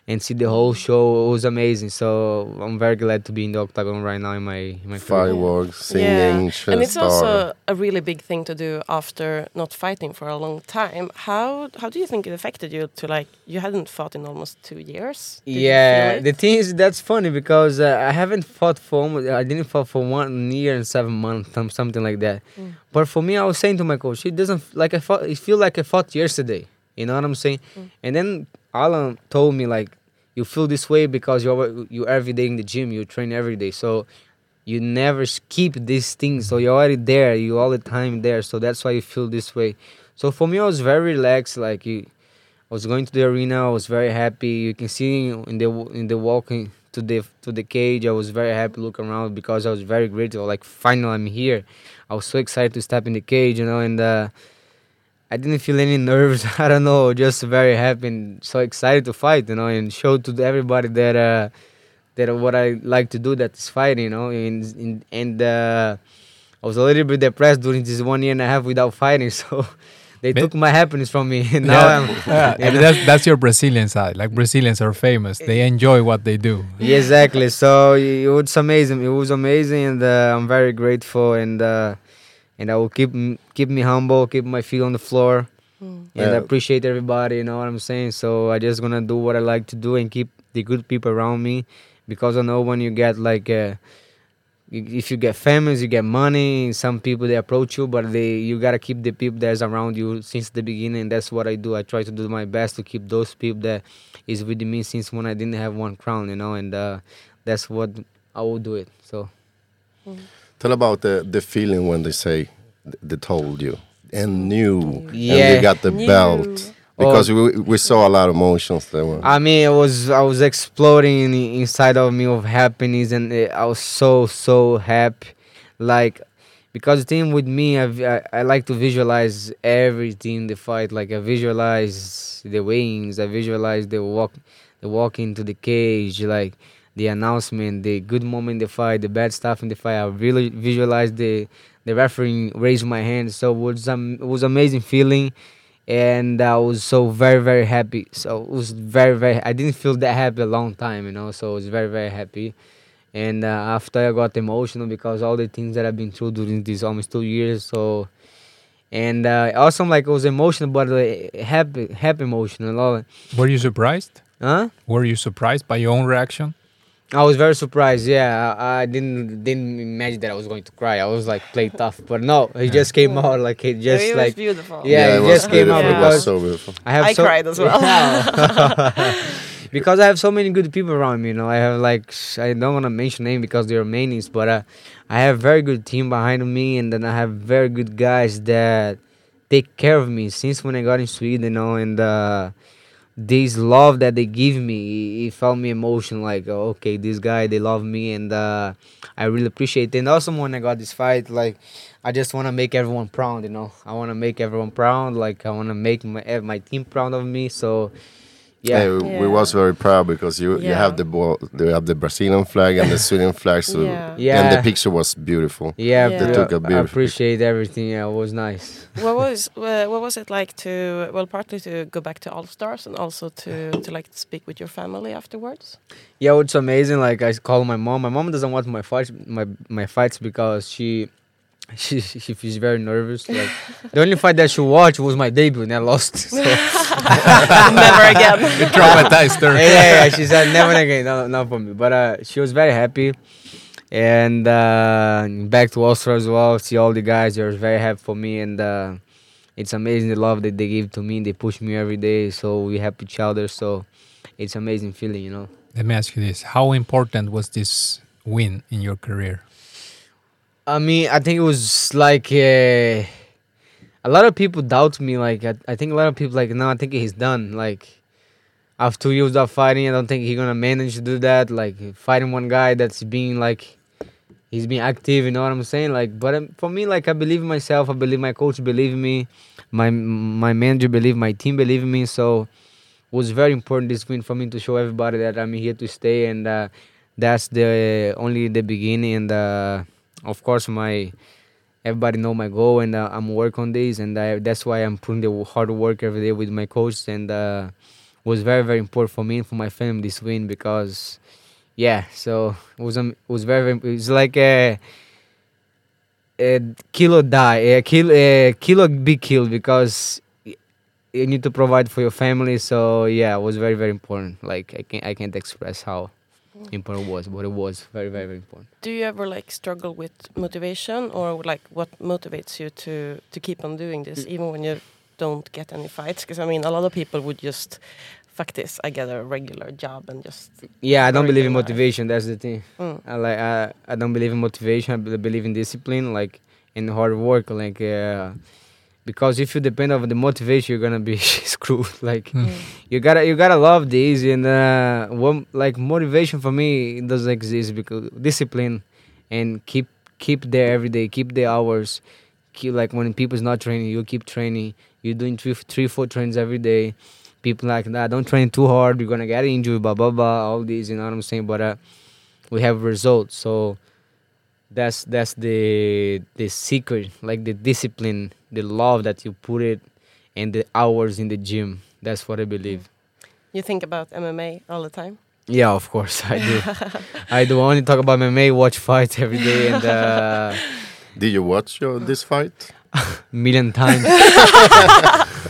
and see the whole show. It was amazing. So I'm very glad to be in the octagon right now in my in my career. Fireworks, singing, and it's star. also a really big thing to do after not fighting for a long time. How how do you think it affected you to like you hadn't fought in almost two years? Did Yeah, the thing is that's funny because uh, I haven't fought for almost, I didn't fight for one year and seven months, some- something like that. Mm. But for me, I was saying to my coach, it doesn't like I fought. It feel like I fought yesterday. You know what I'm saying? Mm. And then Alan told me like, you feel this way because you're you every day in the gym, you train every day, so you never skip these things. So you're already there, you all the time there. So that's why you feel this way. So for me, I was very relaxed. Like I was going to the arena. I was very happy. You can see in the in the walking to the to the cage. I was very happy look around because I was very grateful. Like finally I'm here. I was so excited to step in the cage, you know, and uh, I didn't feel any nerves. I don't know, just very happy and so excited to fight, you know, and show to everybody that uh, that what I like to do that is fighting, you know, and and, and uh, I was a little bit depressed during this one year and a half without fighting, so. They took my happiness from me. and now yeah, I'm yeah, you and know? that's that's your Brazilian side. Like Brazilians are famous; they enjoy what they do. Yeah, exactly. So it was amazing. It was amazing, and uh, I'm very grateful. And uh, and I will keep keep me humble, keep my feet on the floor, Mm. and Yeah. appreciate everybody. You know what I'm saying? So I just gonna do what I like to do and keep the good people around me, because I know when you get like. Uh, if you get famous, you get money. Some people they approach you, but they you gotta keep the people that's around you since the beginning. That's what I do. I try to do my best to keep those people that is with me since when I didn't have one crown, you know, and uh, that's what I will do it. So Tell about the the feeling when they say they told you and knew and Yeah. you got the Knew. belt because we we saw a lot of emotions there. Were. I mean, it was I was exploding inside of me of happiness, and I was so so happy, like because the thing with me, I I like to visualize everything the fight. Like I visualize the wings, I visualize the walk, the walk into the cage, like the announcement, the good moment in the fight, the bad stuff in the fight. I really visualized the the referee raise my hand. So it was um, it was amazing feeling and I was so very very happy. So it was very very. I didn't feel that happy a long time, you know. So I was very very happy. And uh, after I got emotional because all the things that I've been through during these almost two years. So, and uh, also like it was emotional, but uh, happy happy emotional. Were you surprised? huh? Were you surprised by your own reaction? I was very surprised. Yeah, I, I didn't didn't imagine that I was going to cry. I was like play tough, but no, it just came out like it just it was like beautiful. Yeah, it was just came beautiful. out It because was so beautiful. I have I so, cried as well. Because I have so many good people around me. You know, I have like I don't want to mention name because they're mainies, but uh, I have very good team behind me, and then I have very good guys that take care of me since when I got in Sweden. You know, and uh, this love that they give me, it, felt me emotion Like, oh, okay, this guy they love me, and uh, I really appreciate it. And also when I got this fight, like. I just want to make everyone proud, you know. I want to make everyone proud. Like I want to make my eh, my team proud of me. So, yeah, Hey, we- we was very proud because you you have the ball, you have the Brazilian flag and the Sweden flag. So Yeah. Yeah. and the picture was beautiful. yeah. They took a uh, I beautiful appreciate everything. Yeah, it was nice. what was uh, what was it like to well partly to go back to All Stars and also to to like speak with your family afterwards? Yeah, it's amazing. Like I call my mom. My mom doesn't watch my fights, my my fights because she. She, she feels very nervous. Like the only fight that she watched was my debut, and I lost. So, Never again. Traumatized her. yeah, yeah, yeah, she said never again, no, not for me. But uh, she was very happy, and uh, back to All Stars as well. See all the guys, they were very happy for me, and uh, it's amazing the love that they give to me. They push me every day, so we help each other. So it's amazing feeling, you know. Let me ask you this: How important was this win in your career? I mean, I think it was like uh, a lot of people doubt me. Like I, I think a lot of people like, no, I think he's done. Like after two years of fighting, I don't think he's gonna manage to do that. Like fighting one guy that's being like, he's been active. You know what I'm saying? Like, but um, for me, like I believe in myself. I believe my coach believe me. My my manager believe, my team believe me. So it was very important this win for me to show everybody that I'm here to stay and. Uh, that's the only the beginning and uh, of course my everybody know my goal and uh, i'm working on this and I, that's why i'm putting the hard work every day with my coach and uh, was very very important for me and for my family this win because yeah so it was um, it was very, very it was like a, a kilo die a kilo a kilo big kill because you need to provide for your family. So yeah it was very very important. Like i can't i can't express how important was but it was very very, very important Do you ever like struggle with motivation, or like what motivates you to to keep on doing this, even when you don't get any fights? Because I mean, a lot of people would just fuck this. I get a regular job and just Yeah, I don't believe in Organized. motivation. That's the thing. Mm. I like I, I don't believe in motivation. I believe in discipline, like in hard work. Like uh, because if you depend on the motivation, you're gonna be screwed. Like Mm. you gotta you gotta love this and uh, one, like motivation for me doesn't exist because discipline and keep keep there every day. Keep the hours. Keep like when people's not training, you keep training. You're doing three three four trains every day people like that don't train too hard you're gonna get injured blah blah blah all these you know what i'm saying but uh, we have results so that's that's the the secret like the discipline the love that you put it and the hours in the gym that's what i believe you think about MMA all the time. yeah of course i do i do only talk about mma watch fights every day and uh Did you watch your, this fight? million times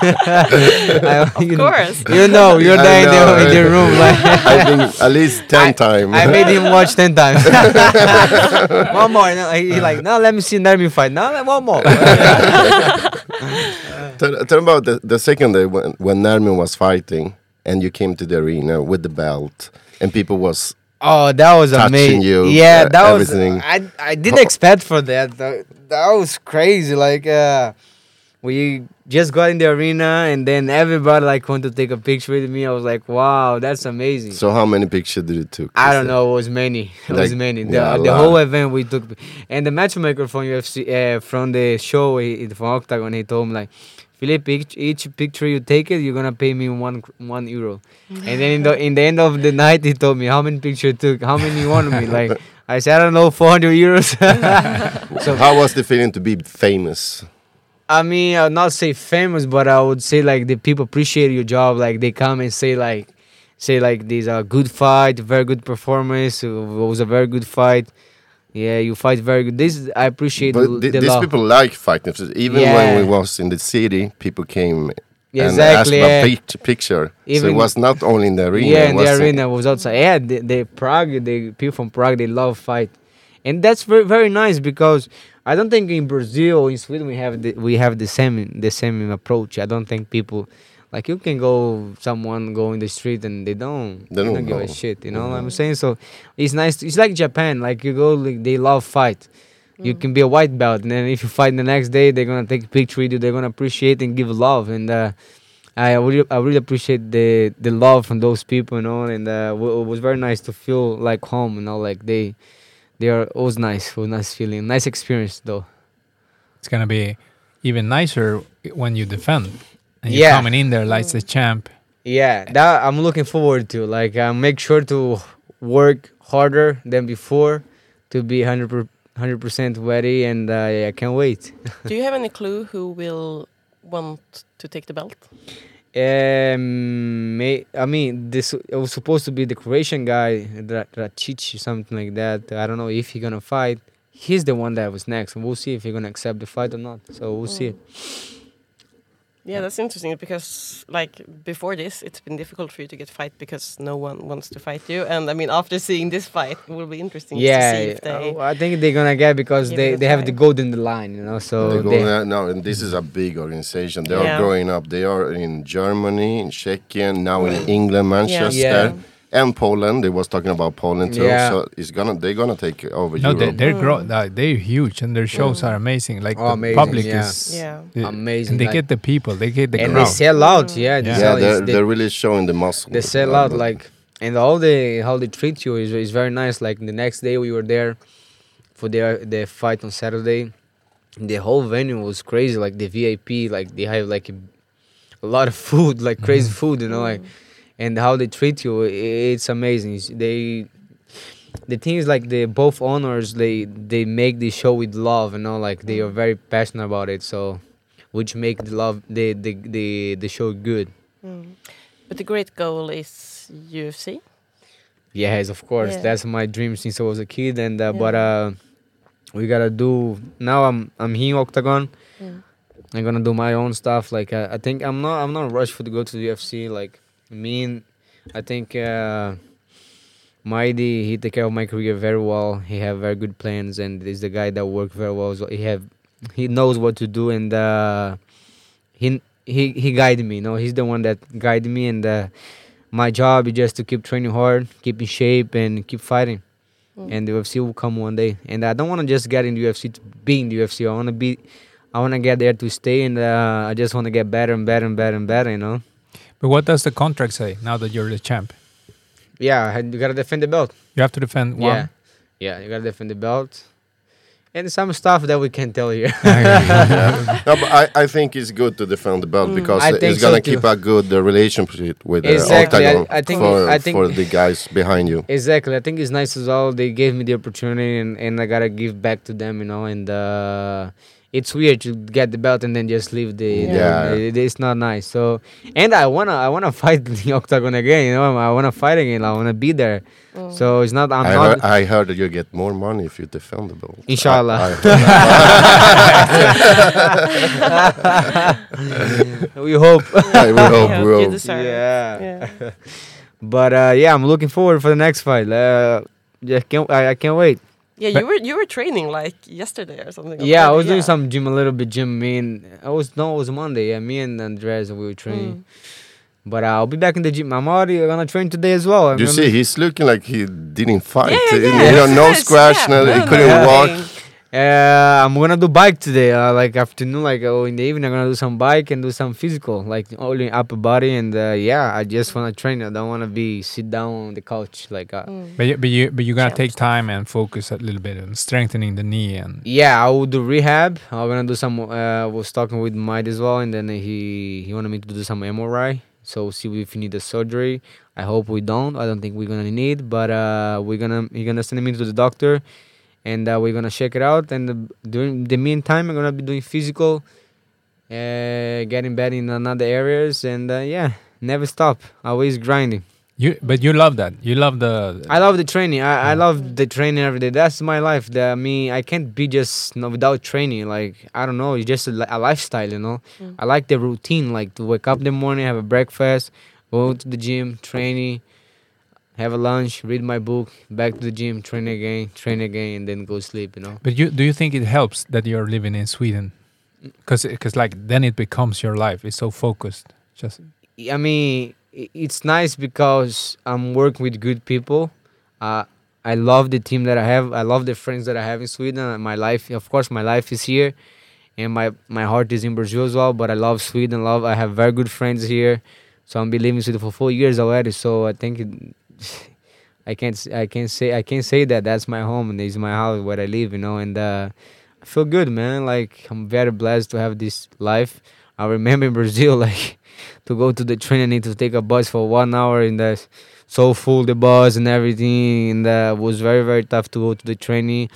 I- Of you, course. you know you're I there in know, the, in I- the room like I think at least ten times. I made him watch ten times. one more. And then he like, no, let me see Nermin fight. No, let- one more. tell, tell about the, the second day when, when Nermin was fighting and you came to the arena with the belt and people was oh, that was amazing. you, yeah, uh, that was. everything. I I didn't expect for that. That, that was crazy. Like, uh, we just got in the arena and then everybody like wanted to take a picture with me. I was like, wow, that's amazing. so how many pictures did you took? I don't know. It was many. It was many. The, yeah, the whole event we took, and the matchmaker from UFC uh, from the show he, from Oktagon, he told me like, Philip, each, each picture you take it, you're gonna pay me one one euro. and then in the in the end of the night, he told me how many pictures you took, how many you wanted me. Like I said, I don't know, 400 euros. so How was the feeling to be famous? I mean, I'll not say famous, but I would say like the people appreciate your job. Like they come and say like, say like this a good fight, very good performance. It was a very good fight. Yeah, you fight very good. This I appreciate But the, the these people like fighting. Even Yeah. when we was in the city, people came Yeah, and exactly. asked yeah. for a pic- picture. so it was not only in the arena. yeah, in the was uh, arena was outside. Yeah, the, the Prague, the people from Prague, they love fight, and that's very very nice because I don't think in Brazil or in Sweden we have the, we have the same the same approach. I don't think people like you can go someone go in the street and they don't They don't give a shit. You know what I'm saying? So it's nice. It's like Japan. Like you go, like, they love fight. You can be a white belt, and then if you fight the next day, they're gonna take a picture with you. They're gonna appreciate and give love, and uh, I really, I really appreciate the the love from those people, you know. And uh, w- it was very nice to feel like home, you know. Like they, they are. always nice. It nice feeling. Nice experience, though. It's gonna be even nicer when you defend and you're Yeah. coming in there like the champ. Yeah, that I'm looking forward to. Like, I make sure to work harder than before to be 100 percent ready, and uh, yeah, I can't wait. Do you have any clue who will want to take the belt? Um, I mean, this it was supposed to be the Croatian guy, Dracic, something like that. I don't know if he's gonna fight. He's the one that was next, we'll see if he's gonna accept the fight or not. So we'll see. Yeah, that's interesting because like before this, it's been difficult for you to get fight because no one wants to fight you. And I mean, after seeing this fight, it will be interesting to see Yeah, if they. uh, I think they're gonna get because they, they have try. the gold in the line, you know. So They they, there now, and this is a big organization. They Yeah. are growing up. They are in Germany, in Czechia, now in England, Manchester, Yeah. And Poland. They was talking about Poland too. Yeah. So it's gonna they're gonna take over No, they, Europe. they're grow, uh, they're huge and their shows are amazing. Like Oh, the amazing, public yeah. is Yeah. the- Amazing, and they like- get the people, they get the and crowd. they sell out. Yeah, they Yeah. sell, yeah, they're, they, they're really showing the muscle. they sell out like and all the how they treat you is, is very nice like the next day we were there for their the fight on saturday the whole venue was crazy like the vip like they have like a, a lot of food like crazy food you know like and how they treat you it's amazing they the thing is like the both owners they they make the show with love, you know, like they are very passionate about it. So, which make the love the the the, the show good. But the great goal is UFC. Yes, of course. Yeah. That's my dream since I was a kid, and uh, Yeah. but uh, we gotta do now. I'm I'm here in Oktagon. I'm gonna do my own stuff. Like uh, I think I'm not I'm not rushed for to go to the UFC. Like me, and I think uh, Mighty he take care of my career very well. He have very good plans, and is the guy that work very well. So he have he knows what to do, and uh, he he he guide me. You know, he's the one that guide me, and uh, my job is just to keep training hard, keep in shape, and keep fighting. And the UFC will come one day. And I don't want to just get in the UFC to be in the UFC. I want to be, I want to get there to stay, and uh, I just want to get better and better and better and better. You know. But what does the contract say now that you're the champ? Yeah, I had- you gotta defend the belt. You have to defend one. Yeah, yeah, you gotta defend the belt. And some stuff that we can't tell here. No, but I, I think it's good to defend the belt because I uh, it's gonna so too. keep a good uh, relationship with uh, Exactly, I- Oktagon I think- for, I think- for the guys behind you. Exactly. I think it's nice as well. They gave me the opportunity, and, and I gotta give back to them, you know. And uh, it's weird to get the belt and then just leave the. Yeah. the- it- it's not nice. So, and I wanna I wanna fight the octagon again. You know, I wanna fight again. I wanna be there. So it's not. I'm I, not. heard, I heard that you get more money if you defend the belt. Inshallah. I- I we hope. I- we hope, we you hope. deserve it. Yeah. Yeah. But uh, yeah, I'm looking forward for the next fight. Uh, just can't. I, I can't wait. Yeah, But- you were you were training like yesterday or something. or Yeah, I Friday, was doing some gym, a little bit gym. Me and I was no, it was Monday. Yeah, me and Andres we were training. But uh, I'll be back in the gym. I'm already gonna train today as well. I'm You gonna- see, he's looking like he didn't fight. Yeah, yeah, You know, no Yes, scratch, yeah, no, he couldn't no, walk. Nothing. Uh, I'm gonna do bike today. Uh, like afternoon, like oh, in the evening, I'm gonna do some bike and do some physical, like only upper body. And uh, yeah, I just wanna train. I don't wanna be sit down on the couch. Like uh, But you, but you but you're gonna take time and focus a little bit on strengthening the knee and yeah, I will do rehab. I'm gonna do some. Uh, I was talking with Mike as well, and then he he wanted me to do some MRI. So see if we need a surgery. I hope we don't. I don't think we're gonna need, but uh, we're gonna he's gonna send me to the doctor, and uh, we're gonna check it out. And the, during the meantime, I'm gonna be doing physical, uh, getting better in another areas, and uh, yeah, never stop. Always grinding. you but you love that. You love the I love the training. I, I love the training every day. That's my life. The, I mean, I can't be just you know, without training. Like I don't know, it's just a, a lifestyle. You know, I like the routine. Like to wake up in the morning, have a breakfast, go to the gym, training, have a lunch, read my book, back to the gym, train again, train again, and then go sleep. You know. But you do you think it helps that you're living in Sweden? Because because like then it becomes your life. It's so focused. Just I mean, it's nice because I'm working with good people. Uh, I love the team that I have. I love the friends that I have in Sweden. My life, of course, my life is here, and my my heart is in Brazil as well. But I love Sweden. Love. I have very good friends here, so I'm been living in Sweden for four years already. So I think. It, I can't I can't say I can't say that that's my home and it's my house where I live, you know, and uh, I feel good, man. Like I'm very blessed to have this life. I remember in Brazil, like to go to the train, I need to take a bus for one hour, and that's so full the bus and everything, and uh, was very very tough to go to the training,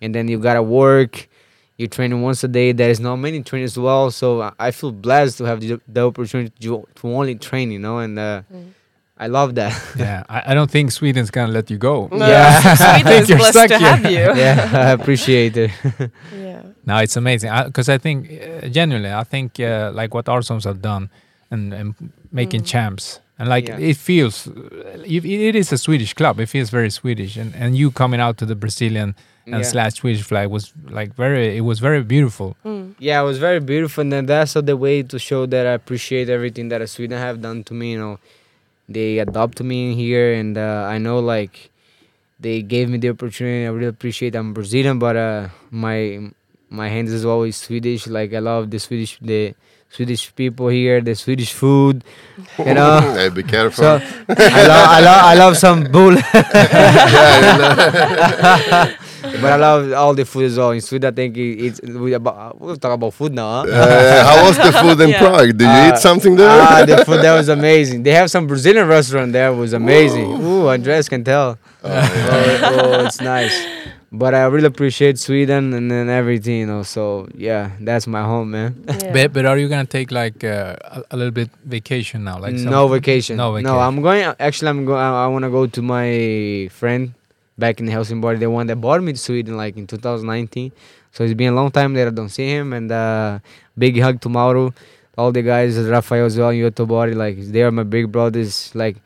and then you gotta work. You're training once a day. There is not many trainers as well, so I- feel blessed to have the, the opportunity to, to only train, you know, and uh, I love that. yeah, I, I don't think Sweden's gonna let you go. No, Yeah. Sweden is You're blessed stuck to here. have you. yeah, I appreciate it. yeah. No, it's amazing because I, think uh, genuinely, I think uh, like what Arsons have done and, and making champs and like Yeah. it feels, uh, it, it is a Swedish club. It feels very Swedish, and and you coming out to the Brazilian and Yeah. slash Swedish flag was like very. It was very beautiful. Yeah, it was very beautiful, and then that's the way to show that I appreciate everything that Sweden have done to me. You know, they adopt me in here, and uh, I know like they gave me the opportunity. I really appreciate. I'm Brazilian, but uh, my my hands is always Swedish. Like I love the Swedish the Swedish people here, the Swedish food. You know. hey, be careful. So I love I love I love some bull. but I love all the food as well. In Sweden, I think it- it's we about we'll talk about food now. Huh? Uh, how was the food in Yeah. Prague? Did you Uh, eat something there? Ah, the food there was amazing. They have some Brazilian restaurant there was amazing. Ooh, Andres can tell. Oh, oh, it's nice. But I really appreciate Sweden and then everything, you know. So yeah, that's my home, man. Yeah. But, but are you gonna take like uh, a, a little bit vacation now? Like some- no vacation. No No. I'm going. Actually, I'm going. I, I want to go to my friend back in Helsingborg. The one that brought me to Sweden, like in 2019. So it's been a long time that I don't see him. And uh, big hug to Mauro, all the guys, Rafael as well, and Yotobori. Like they are my big brothers. Like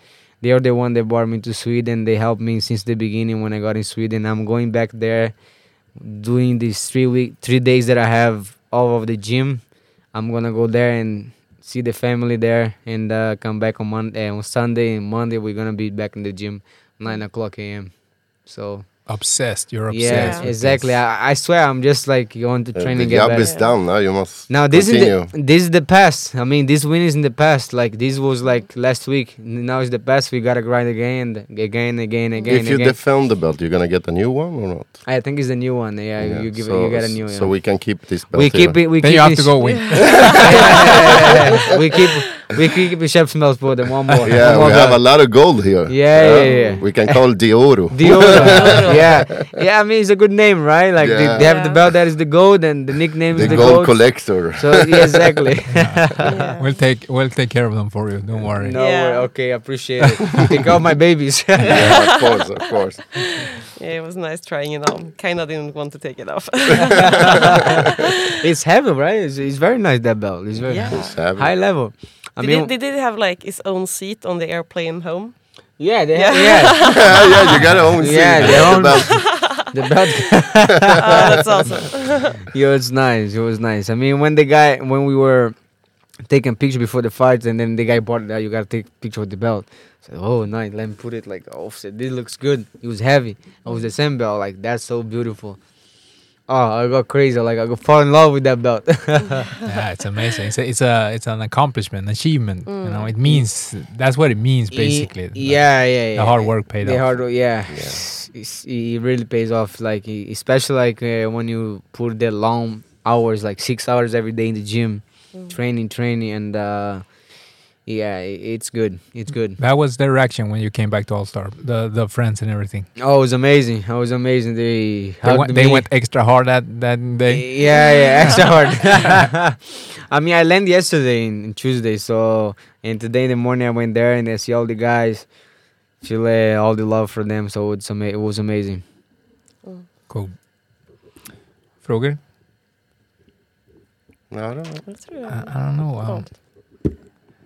they are the one that brought me to Sweden. They helped me since the beginning when I got in Sweden. I'm going back there, doing these three week, three days that I have all of the gym. I'm gonna go there and see the family there and uh, come back on Monday. on Sunday and Monday we're gonna be back in the gym, nine o'clock a.m. So obsessed. You're obsessed. yeah, with exactly. this. I, I swear I'm just like going to Uh, the and get job better. is done now. You must Now this continue. is the this is the past. I mean, this win is in the past. Like this was like last week. Now it's the past. We gotta grind again, again, again, again, if you again. defend the belt, you're gonna get a new one or not? I think it's the new one. Yeah, Yeah, you give so, it, you get a new. One. So yeah. we can keep this belt. we keep here. it. We Then keep you have to go win. we keep we keep the chef smells for them one more. Yeah, one more we have a lot of gold here. Yeah, yeah, yeah. We can call it the oro. The Oro. Yeah, yeah. I mean, it's a good name, right? Like they, Yeah. they have the belt that is the gold, and the nickname the is the gold gold. collector. So yeah, exactly. Yeah. We'll take we'll take care of them for you. Don't worry. no, Yeah. okay, I appreciate it. Take care of my babies. yeah, of course, of course. Yeah, it was nice trying it on. Kinda didn't want to take it off. it's heavy, right? It's, it's very nice that belt. It's very Yeah. It's heavy. high level. I did, mean, it, did it have like its own seat on the airplane home? Yeah, they Yeah. have, yeah, yeah, yeah, you gotta own Yeah, seat. they The own- belt. the belt. oh, that's awesome. Yeah, it's nice. It was nice. I mean, when the guy, when we were taking picture before the fight, and then the guy brought that you gotta take picture with the belt. So, oh, nice. Let me put it like offset. This looks good. It was heavy. It was the same belt. Like that's so beautiful. Oh, I got crazy. Like I got fall in love with that belt. Yeah, it's amazing. It's a, it's a it's an accomplishment, achievement. You know, it means that's what it means basically. Like, yeah, yeah, yeah. the hard work paid the off. hard work, yeah. It's, it really pays off. Like especially like uh, when you put the long hours, like six hours every day in the gym, training, training, and uh, yeah, it's good. It's good. That was their reaction when you came back to All Star. The the friends and everything. Oh, it was amazing. It was amazing. They They went, they went extra hard that that day. Yeah, yeah, extra hard. I mean, I landed yesterday in, in Tuesday, so and today in the morning I went there and I see all the guys, feel uh, all the love for them. So it's ama- it was amazing. Cool. Frågor? No, I don't know. I, I don't know. Um, Don't.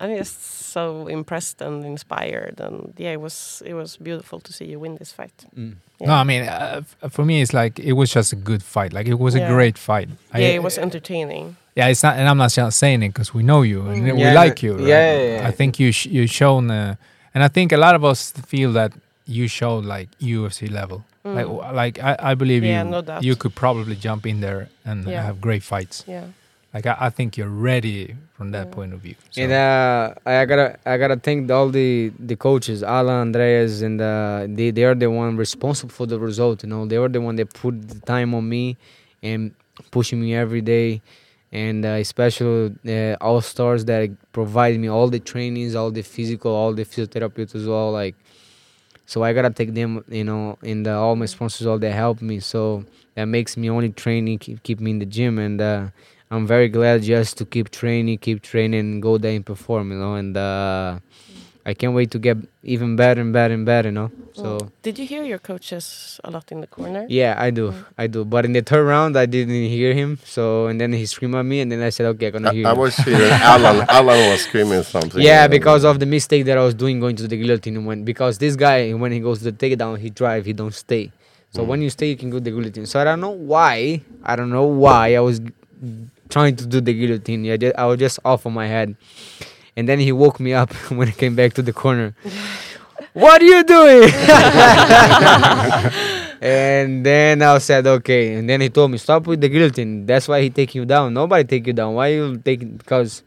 I'm just so impressed and inspired, and yeah, it was it was beautiful to see you win this fight. Mm. Yeah. No, I mean, uh, for me, it's like it was just a good fight. Like it was a great fight. I- yeah, it was entertaining. Yeah, it's not, and I'm not saying it because we know you and Mm. we like you. yeah, right? yeah, yeah. I think you sh- you shown, uh, and I think a lot of us feel that you showed like UFC level. Like, Mm. w- like I, I believe Yeah, you. no doubt. You could probably jump in there and Yeah. have great fights. Yeah. Like I, I think you're ready from that Yeah. point of view. So, And uh, I gotta I gotta thank all the the coaches, Alan, Andreas, and uh, they they are the one responsible for the result. You know, they are the one that put the time on me and pushing me every day, and uh, especially uh, all stars that provide me all the trainings, all the physical, all the physiotherapy as well. Like, so I gotta take them, you know, and uh, all my sponsors, all that help me. So that makes me only training, keep keep me in the gym, and. I'm very glad just to keep training, keep training, go there and perform, you know. And uh, I can't wait to get even better and better and better, you know. So Mm. Did you hear your coaches a lot in the corner? yeah, I do, I do. But in the third round, I didn't hear him. So and then he screamed at me, and then I said, okay, I'm gonna I, hear. I you." was hearing Alan. Alan was screaming something. Yeah, because of the mistake that I was doing going to the guillotine. When because this guy when he goes to the takedown, he drive, he don't stay. So when you stay, you can go to the guillotine. So I don't know why. I don't know why I was trying to do the guillotine. I, just, I was just off on my head, and then he woke me up when I came back to the corner. what are you doing? and then I said okay. And then he told me stop with the guillotine. That's why he take you down. Nobody take you down. Why you take? Because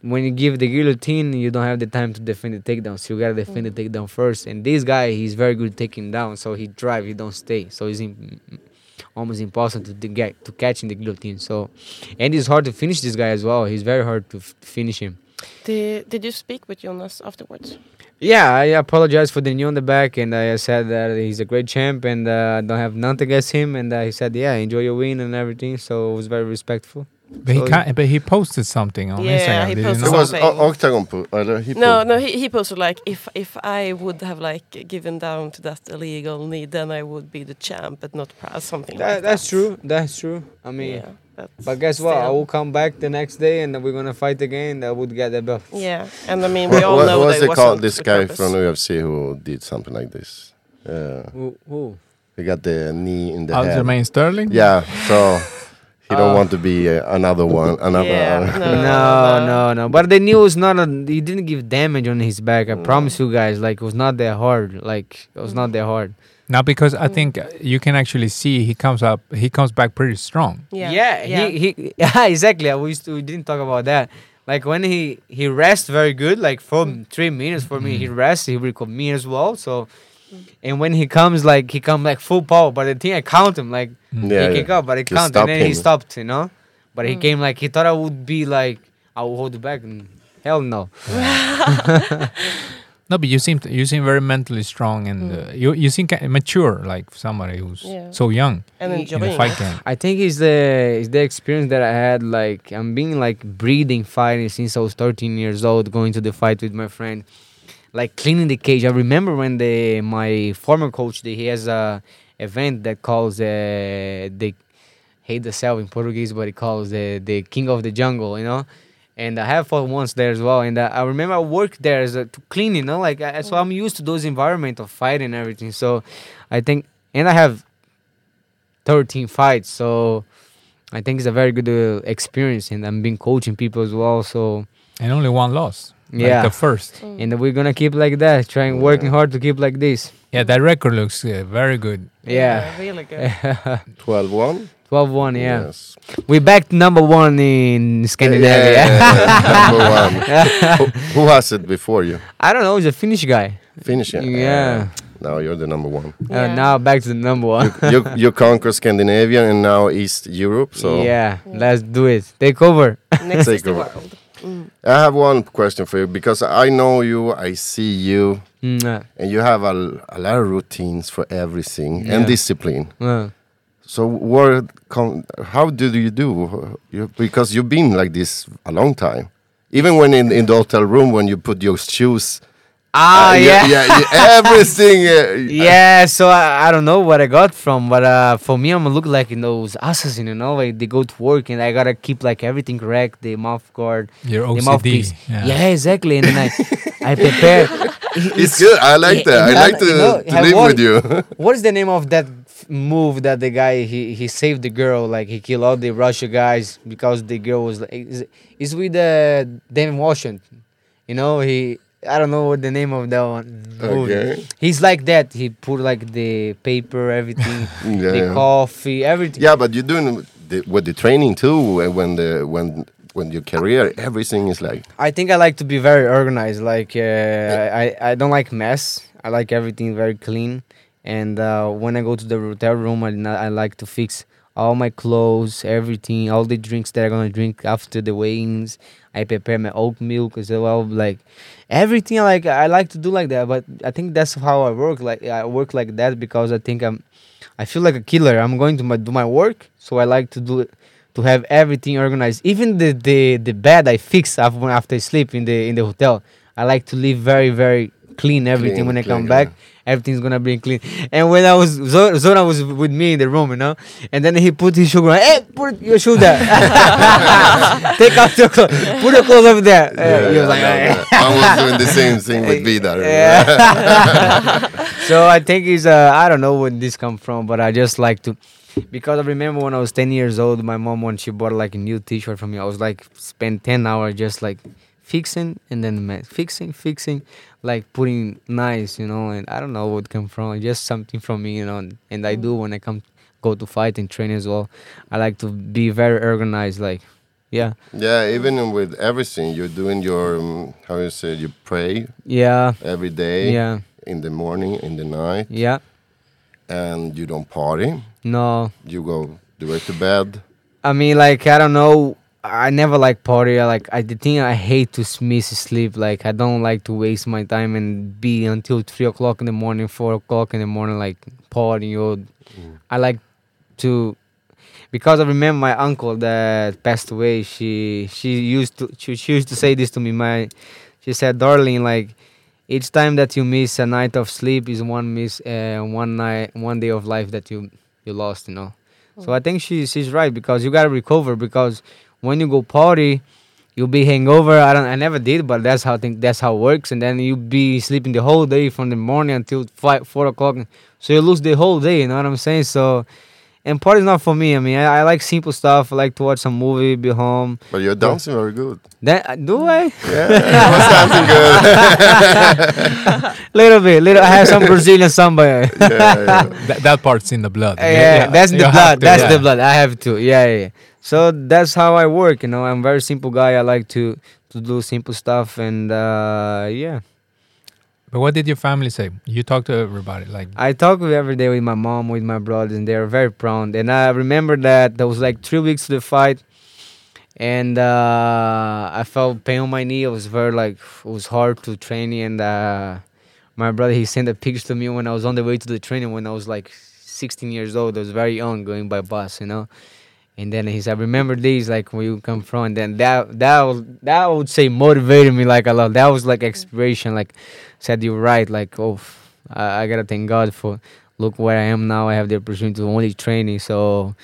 when you give the guillotine, you don't have the time to defend the takedown. So you gotta defend the mm. takedown first. And this guy, he's very good taking down. So he drive, he don't stay. So he's im- almost impossible to, get to catch in the guillotine. So, and it's hard to finish this guy as well. He's very hard to f- finish him. Did, did you speak with Jonas afterwards? Yeah, I apologize for the knee on the back, and I said that he's a great champ, and uh, don't have nothing against him. And uh, he said, "Yeah, enjoy your win and everything." So it was very respectful. But he So- can but he posted something on Yeah, Instagram. he posted It was Oktagon. pu- Eller, he No, put- no, he, he posted like if if I would have like given down to that illegal knee, then I would be the champ, but not proud. Something That, like that. that's true. That's true. I mean, Yeah, that's but guess what? I will come back the next day, and we're gonna fight again. I would get the belt. Yeah, and I mean we all what, know what's that it it called? This guy purpose. from UFC who did something like this. Uh, Who? who? he got the knee in the head. Aljamain Sterling? Yeah, so he don't Uh, want to be uh, another one. Another. Yeah, no, No, no, no. But the knee was not. A, he didn't give damage on his back. I promise you guys. Like it was not that hard. Like it was not that hard. Now because I think uh, you can actually see he comes up he comes back pretty strong. Yeah, yeah, he, he yeah exactly. We used to we didn't talk about that. Like when he he rests very good, like for three minutes for me he rests, he record me as well. So and when he comes like he come like full power, but the thing I count him like Yeah, he kick up, but he To count stop and then he him. stopped, you know. But Mm. he came like he thought I would be like I would hold it back and hell no. No, but you seem you seem very mentally strong and uh, you you seem ki- mature like somebody who's Mm. Yeah. so young and He- in the enjoying fight game. I think it's the it's the experience that I had. Like I'm being like breathing fighting since I was 13 years old, going to the fight with my friend, like cleaning the cage. I remember when the my former coach he has a event that calls uh, the Rei da Selva in Portuguese, but he calls the the king of the jungle, you know. And I have fought once there as well. And uh, I remember I worked there as a, to clean, you know, like I, so I'm used to those environment of fighting and everything. So I think, and I have 13 fights. So I think it's a very good uh, experience, and I'm been coaching people as well. So And only one loss. Like Yeah. the first. and we're gonna keep like that, trying working hard to keep like this. Yeah, that record looks uh, very good. Yeah, really good. 12 1? 12-1. Yeah, Yes. we back to number one in Scandinavia. number one. who, who has it before you? I don't know, he's a Finnish guy. Finish it. Yeah. now you're the number one. Uh, now back to the number one. you you conquer Scandinavia and now East Europe. So yeah, let's do it. Take over. Next is Take the over. world. Mm. I have one question for you because I know you, I see you, Mm, and you have a, a lot of routines for everything Yeah. and discipline. uh. So what? How do you do? You, because you've been like this a long time. Even when in, in the hotel room, when you put your shoes, Ah, uh, yeah. yeah, yeah, everything. Uh, yeah, so I, I don't know what I got from, but uh, for me, I'm gonna look like in those assassins, you know, like they go to work and I gotta keep like everything correct, the mouth guard, Your the mouthpiece. Yeah. Yeah. exactly. And then I, I prepare. It's good. I like that. I like to, you know, to live one- with you. What is the name of that f- move that the guy he he saved the girl like he killed all the Russia guys because the girl was like is, is with uh, Dan Washington, you know he I don't know what the name of that one. movie. Okay. He's like that. He put like the paper, everything, Yeah, the yeah. coffee, everything. Yeah, but you're doing the, with the training too. uh, When the when when your career, everything is like I think I like to be very organized. Like uh, I, I don't like mess. I like everything very clean. And uh, when I go to the hotel room, I, I like to fix all my clothes, everything, all the drinks that I'm gonna drink after the weigh-ins. I prepare my oat milk as well. Like everything, like I like to do like that. But I think that's how I work. Like I work like that because I think I'm, I feel like a killer. I'm going to my, do my work, so I like to do to have everything organized. Even the the, the bed I fix after after I sleep in the in the hotel. I like to leave very very clean everything Clean, when I clean, come back. Everything's gonna be clean. And when I was Zo- Zora was with me in the room, you know, and then he put his shoe on. Hey, put your shoe there. Take out your clothes. Put your clothes over there. Uh, he was like, I, know. I was doing the same thing with Vidar. yeah. so I think it's uh, I don't know where this come from, but I just like to because I remember when I was 10 years old, my mom when she bought like a new T-shirt for me, I was like spend 10 hours just like fixing and then fixing, fixing, like putting nice, you know. And I don't know what come from, just something from me, you know. And, and I do when I come go to fight and train as well. I like to be very organized, like Yeah, Yeah, even with everything, you're doing your um, how you say you pray yeah, every day. yeah, In the morning, in the night, yeah. and you don't party. No, You go direct to bed. I mean, like I don't know. I never like party. I like I the thing I hate to miss sleep. Like I don't like to waste my time and be until three o'clock in the morning, four o'clock in the morning, like partying. Or I like to because I remember my uncle that passed away. She she used to she, she used to say this to me. My she said, "Darling, like." Each time that you miss a night of sleep is one miss, uh, one night, one day of life that you you lost. You know. So I think she she's right because you gotta recover because when you go party, you'll be hangover. I don't I never did, but that's how I think that's how it works. And then you'll be sleeping the whole day from the morning until five four o'clock. So you lose the whole day. You know what I'm saying? So. And party's not for me. I mean, I, I like simple stuff. I like to watch some movie, be home. But you're dancing very good. Then uh, do I? Yeah, you was dancing good. little bit, little. I have some Brazilian samba. yeah, yeah. That, that part's in the blood. yeah, that's the You have blood. to, That's yeah. the blood. I have to. Yeah, yeah. So that's how I work. You know, I'm a very simple guy. I like to to do simple stuff, and uh, yeah, But what did your family say? You talk to everybody, like I talk every day with my mom, with my brothers, and they're very proud. And I remember that there was like three weeks to the fight, and uh, I felt pain on my knee. It was very like it was hard to train, and uh, my brother he sent a picture to me when I was on the way to the training when I was like 16 years old. I was very young, going by bus, you know. And then he said, "Remember these, like where you come from." And then that that was that would say motivated me like a lot. That was like inspiration. Like said, "You're right." Like oh, I, I gotta thank God for look where I am now. I have the opportunity to only training. So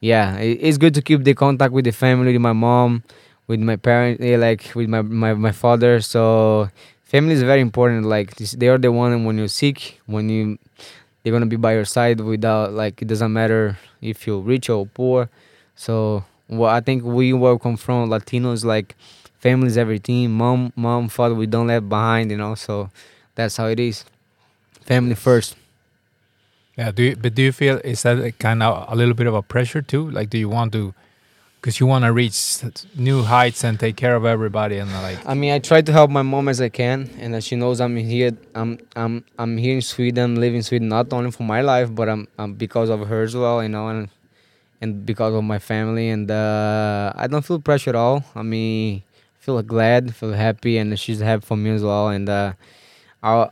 yeah, it, it's good to keep the contact with the family, with my mom, with my parents, eh, like with my my my father. So family is very important. Like this, they are the one when you're sick, when you they're gonna be by your side without like it doesn't matter if you're rich or poor. So well, I think we welcome from Latinos like families, everything. Mom, mom, father, we don't left behind, you know. So that's how it is. Family first. yeah. Do you, but do you feel is that kind of a little bit of a pressure too? Like, do you want to, because you want to reach new heights and take care of everybody and like I mean, I try to help my mom as I can, and as she knows, I'm here. I'm I'm I'm here in Sweden, live in Sweden, not only for my life, but I'm, I'm because of her as well, you know, and and because of my family. And uh, I don't feel pressure at all. I mean, feel glad, feel happy, and she's happy for me as well. And uh, I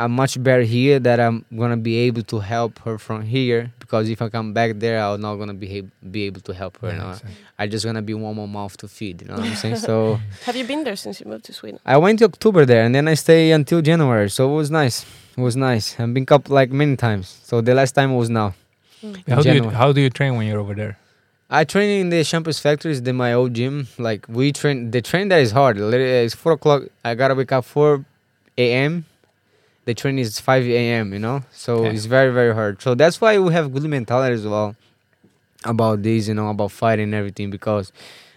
I'm much better here that I'm gonna be able to help her from here because if I come back there, I'm not gonna be be able to help her. know? exactly. I just gonna be one more mouth to feed. You know what I'm saying? So. Have you been there since you moved to Sweden? I went to October there, and then I stay until January. So it was nice. It was nice. I've been up like many times. So the last time was now. How do you how do you train when you're over there? I train in the Champus Factories, the my old gym. Like we train, the train there is hard. It's four o'clock. I gotta wake up four a.m. The train is five a.m. You know, so Okay. it's very very hard. So that's why we have good mentality as well about this. You know, about fighting and everything because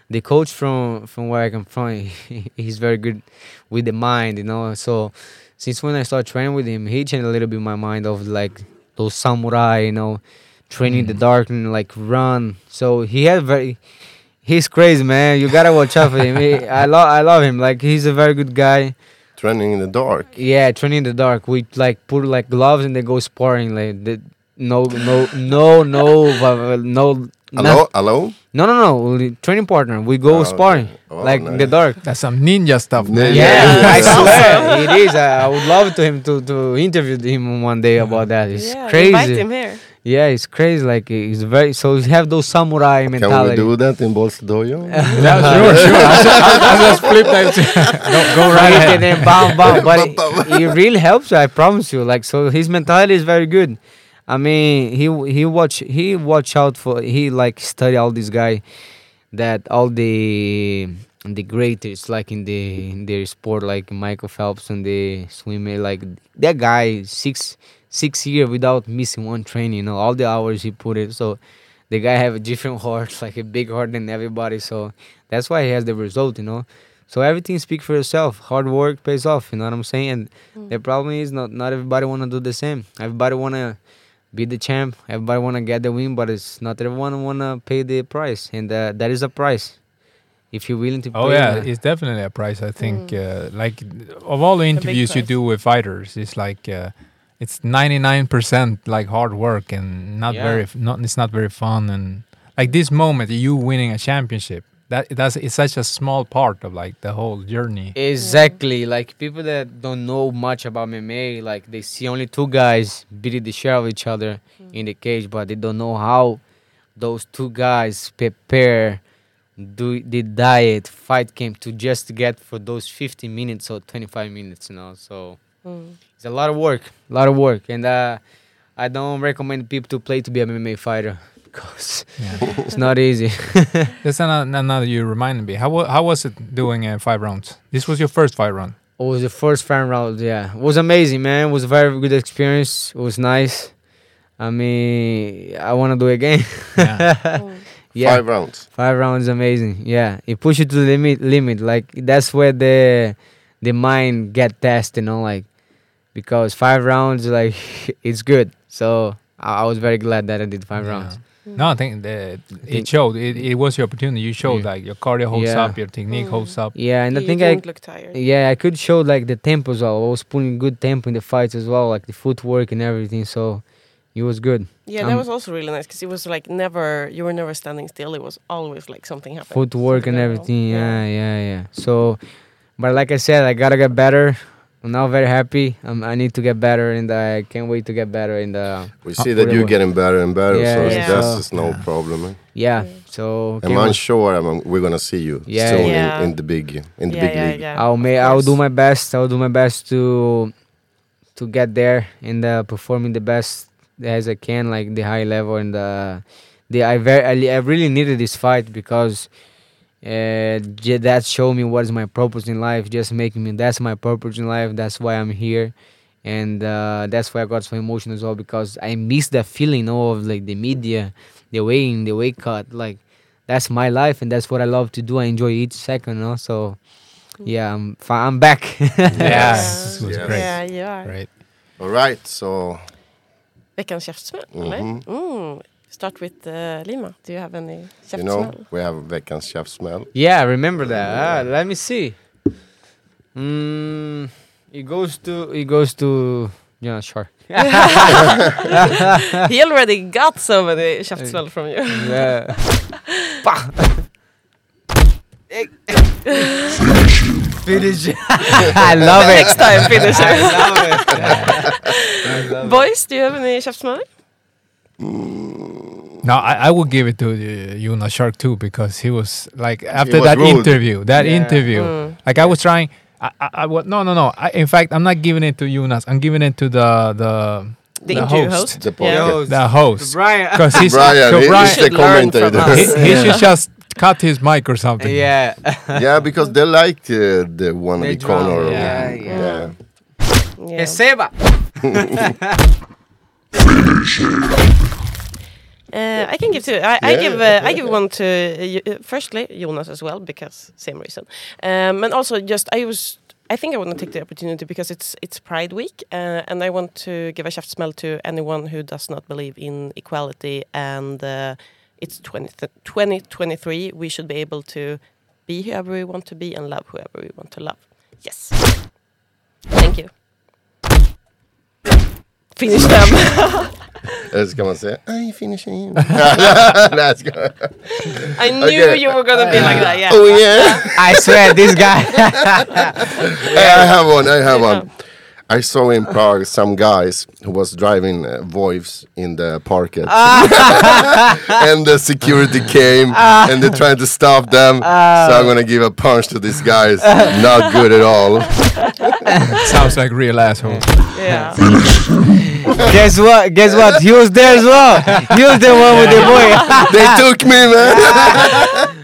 the coach from from where I come from, he's very good with the mind. You know, so since when I started training with him, he changed a little bit my mind of like those samurai. You know, training in the dark and like run. So he had very. He's crazy, man. You gotta watch out for him. He, I love, I love him. Like he's a very good guy. Training in the dark. Yeah, training in the dark. We like put like gloves and they go sparring. Like the, no, no, no, no, uh, no. Alone? Alone? No, no, no. Training partner. We go Oh, sparring Oh, oh like in the dark. That's some ninja stuff, man. Yeah. Yeah, I swear it is. I, I would love to him to to interview him one day about that. It's yeah, crazy. invite him here. Yeah, it's crazy. Like he's very. So he have those samurai mentality. Can we do that in Bolts Dojo? Yeah, sure, sure. I'll just, I'll just flip that. go, go right Right, ahead. and then bam, bam. But it, it really helps. I promise you. Like so, his mentality is very good. I mean, he he watch he watch out for he like study all this guy that all the the greatest like in the in their sport like Michael Phelps and the swimmer like that guy six six year without missing one training. You know all the hours he put it. So the guy have a different heart, like a big heart than everybody. So that's why he has the result. You know. So everything speak for yourself. Hard work pays off. You know what I'm saying? And mm. the problem is not not everybody wanna do the same. Everybody wanna be the champ. Everybody wanna get the win, but it's not everyone wanna pay the price, and uh, that is a price. if you're willing to pay. Oh yeah, uh, it's definitely a price. I think uh, like of all the interviews you do with fighters, it's like uh, it's ninety nine percent like hard work and not Yeah. very not it's not very fun and like this moment you winning a championship that that's it's such a small part of like the whole journey. Exactly. Like people that don't know much about MMA, like they see only two guys beating the shit out of each other in the cage, but they don't know how those two guys prepare, do the diet, fight camp to just get for those 50 minutes or 25 minutes, you know. So it's a lot of work, a lot of work, and uh, I don't recommend people to play to be a MMA fighter because Yeah. it's not easy. That's another, another you reminded me. How how was it doing uh, five rounds? This was your first five round. It was the first five round, yeah. It was amazing, man. It was a very good experience. It was nice. I mean, I want to do it again. Yeah. yeah, Five rounds. five rounds, amazing. Yeah, it pushed you to the limit. Limit, like that's where the the mind get tested, you know, like because five rounds, like it's good. So I, I was very glad that I did five rounds. No, I think that it think- showed. It, it was your opportunity. You showed Yeah. like your cardio holds Yeah. up, your technique holds up. Yeah, and I you think I didn't look tired. Yeah, I could show like the tempo as well. I was putting good tempo in the fights as well, like the footwork and everything. So it was good. Yeah, that Um, was also really nice because it was like never you were never standing still. It was always like something happened. Footwork something and went wrong. everything. Yeah, yeah, yeah. So, but like I said, I gotta get better. I'm now very happy. Um, I need to get better, and I can't wait to get better. In the We see that you're getting better and better, Yeah, so yeah. that's So- just no problem. eh? yeah. So I'm wait. sure I'm, we're gonna see you Yeah, soon yeah. In, in the big in the Yeah, big yeah, league. yeah. I'll of make. I'll do my best. I'll do my best to to get there and uh, performing the best as I can, like the high level and uh, the I very I, I really needed this fight because uh, that showed me what is my purpose in life. Just making me that's my purpose in life. That's why I'm here, and uh, that's why I got so emotional as well because I miss that feeling you know, of like the media, the weighing, the weight cut. Like that's my life and that's what I love to do. I enjoy each second. You know? So yeah, I'm fi- I'm back. Yeah, this was Yes. great. Yeah, yeah. Great. All right, so Veckans käftsmäll, eller? Mhm. Mm. Start with uh, Lima. Do you have any chef you käftsmäll? know we have veckans smell. Yeah, I remember that. Ah, let me see. Mm, it goes to it goes to yeah, sure. he already got so many smell from you. Yeah. Finish. I love it. Next time, finisher. I love it. Boys, do you have any käftsmäll? No, I, I would give it to uh, Jonas Shark too because he was like after was that rude. interview, that Yeah. interview, Mm. like I was trying. I, I, I wa- no no no. I, in fact, I'm not giving it to Jonas. I'm giving it to the the The interview host? The Yeah. podcast. the host Brian. because he's Brian, so he- Brian he's the should learn from commentator. us. he, he should just cut his mic or something. yeah. yeah, because they like uh, the one The the drum, corner. yeah, yeah. yeah. Yeah. Seba. Uh, I can give two. I, I give uh, I give one to uh, uh, firstly Jonas as well because same reason, um, and also just I was I think I want to take the opportunity because it's it's Pride Week uh, and I want to give a shaft smell to anyone who does not believe in equality and uh, it's 20, 2023 we should be able to be whoever we want to be and love whoever we want to love. Yes. Thank you. Finish them. Eller ska man säga I finish him. Nej, ska jag- I knew Okay. you were gonna be like that. Yeah. Oh yeah. I swear, this guy. I have one. I have one. I saw in Prague some guys who was driving uh, Voives in the parket, and the security came and they're trying to stop them. so I'm gonna give a punch to these guys. Not good at all. Sounds like real asshole. Yeah. Guess what? Guess what? He was there as well. He was the one with the boy. They took me, man.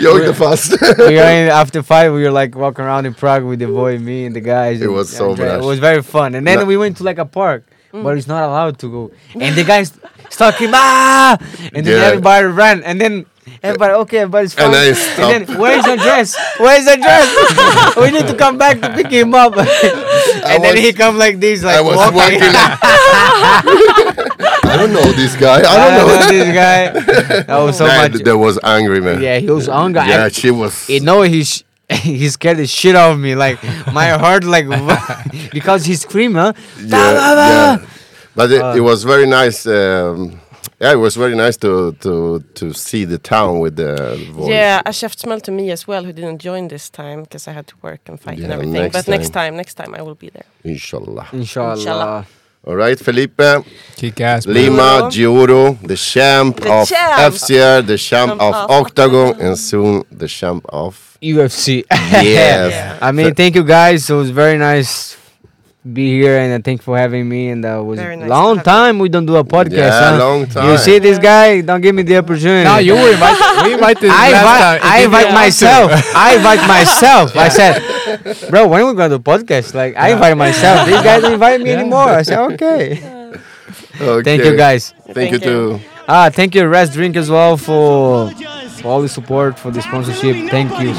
Jag åkte fast. we were in after five. We were like walking around in Prague with the boy, me, and the guys. It and- was so and, uh. It was very fun. And then No. we went to like a park, but it's not allowed to go. And the guys stuck him ah, and then Yeah. everybody ran. And then everybody okay, everybody's fine. And And, then where's the dress? Where's the dress? we need to come back to pick him up. and then was- he come like this, like I was walking. walking. Like, I don't know this guy. I I don't know. this guy. That was so Man, much. that was angry man. Yeah, he was angry. Yeah, I- she was. you know he's he scared the shit out of me like my heart like because he screamed huh yeah, yeah. But it, Uh. it was very nice. Um, yeah, it was very nice to to to see the town with the voice. Yeah, a chef smell to me as well, who didn't join this time because I had to work and fight and everything. next but next time. time, next time I will be there. Inshallah. inshallah, Inshallah. All right, Felipe, Kick ass. man. Lima, D'Ouro, the champ The of champ. FCR, the champ Champ of of Oktagon, and soon the champ of. UFC Yes. I mean thank you guys it was very nice be here and uh, thank you for having me and uh, was Very nice long to time we don't do a podcast Yeah, huh? long time. you see this guy don't give me the opportunity No, you were invited. We invited. I last invite, time. I invite myself. I invite myself. I said, bro, when we gonna do podcast? Like, I invite myself. These guys don't invite me Yeah. anymore. I said, okay. Okay. Thank you, guys. Thank, Thank you you. too. Ah, thank you, Rest Drink as well for, for all the support, for the sponsorship. Thank you.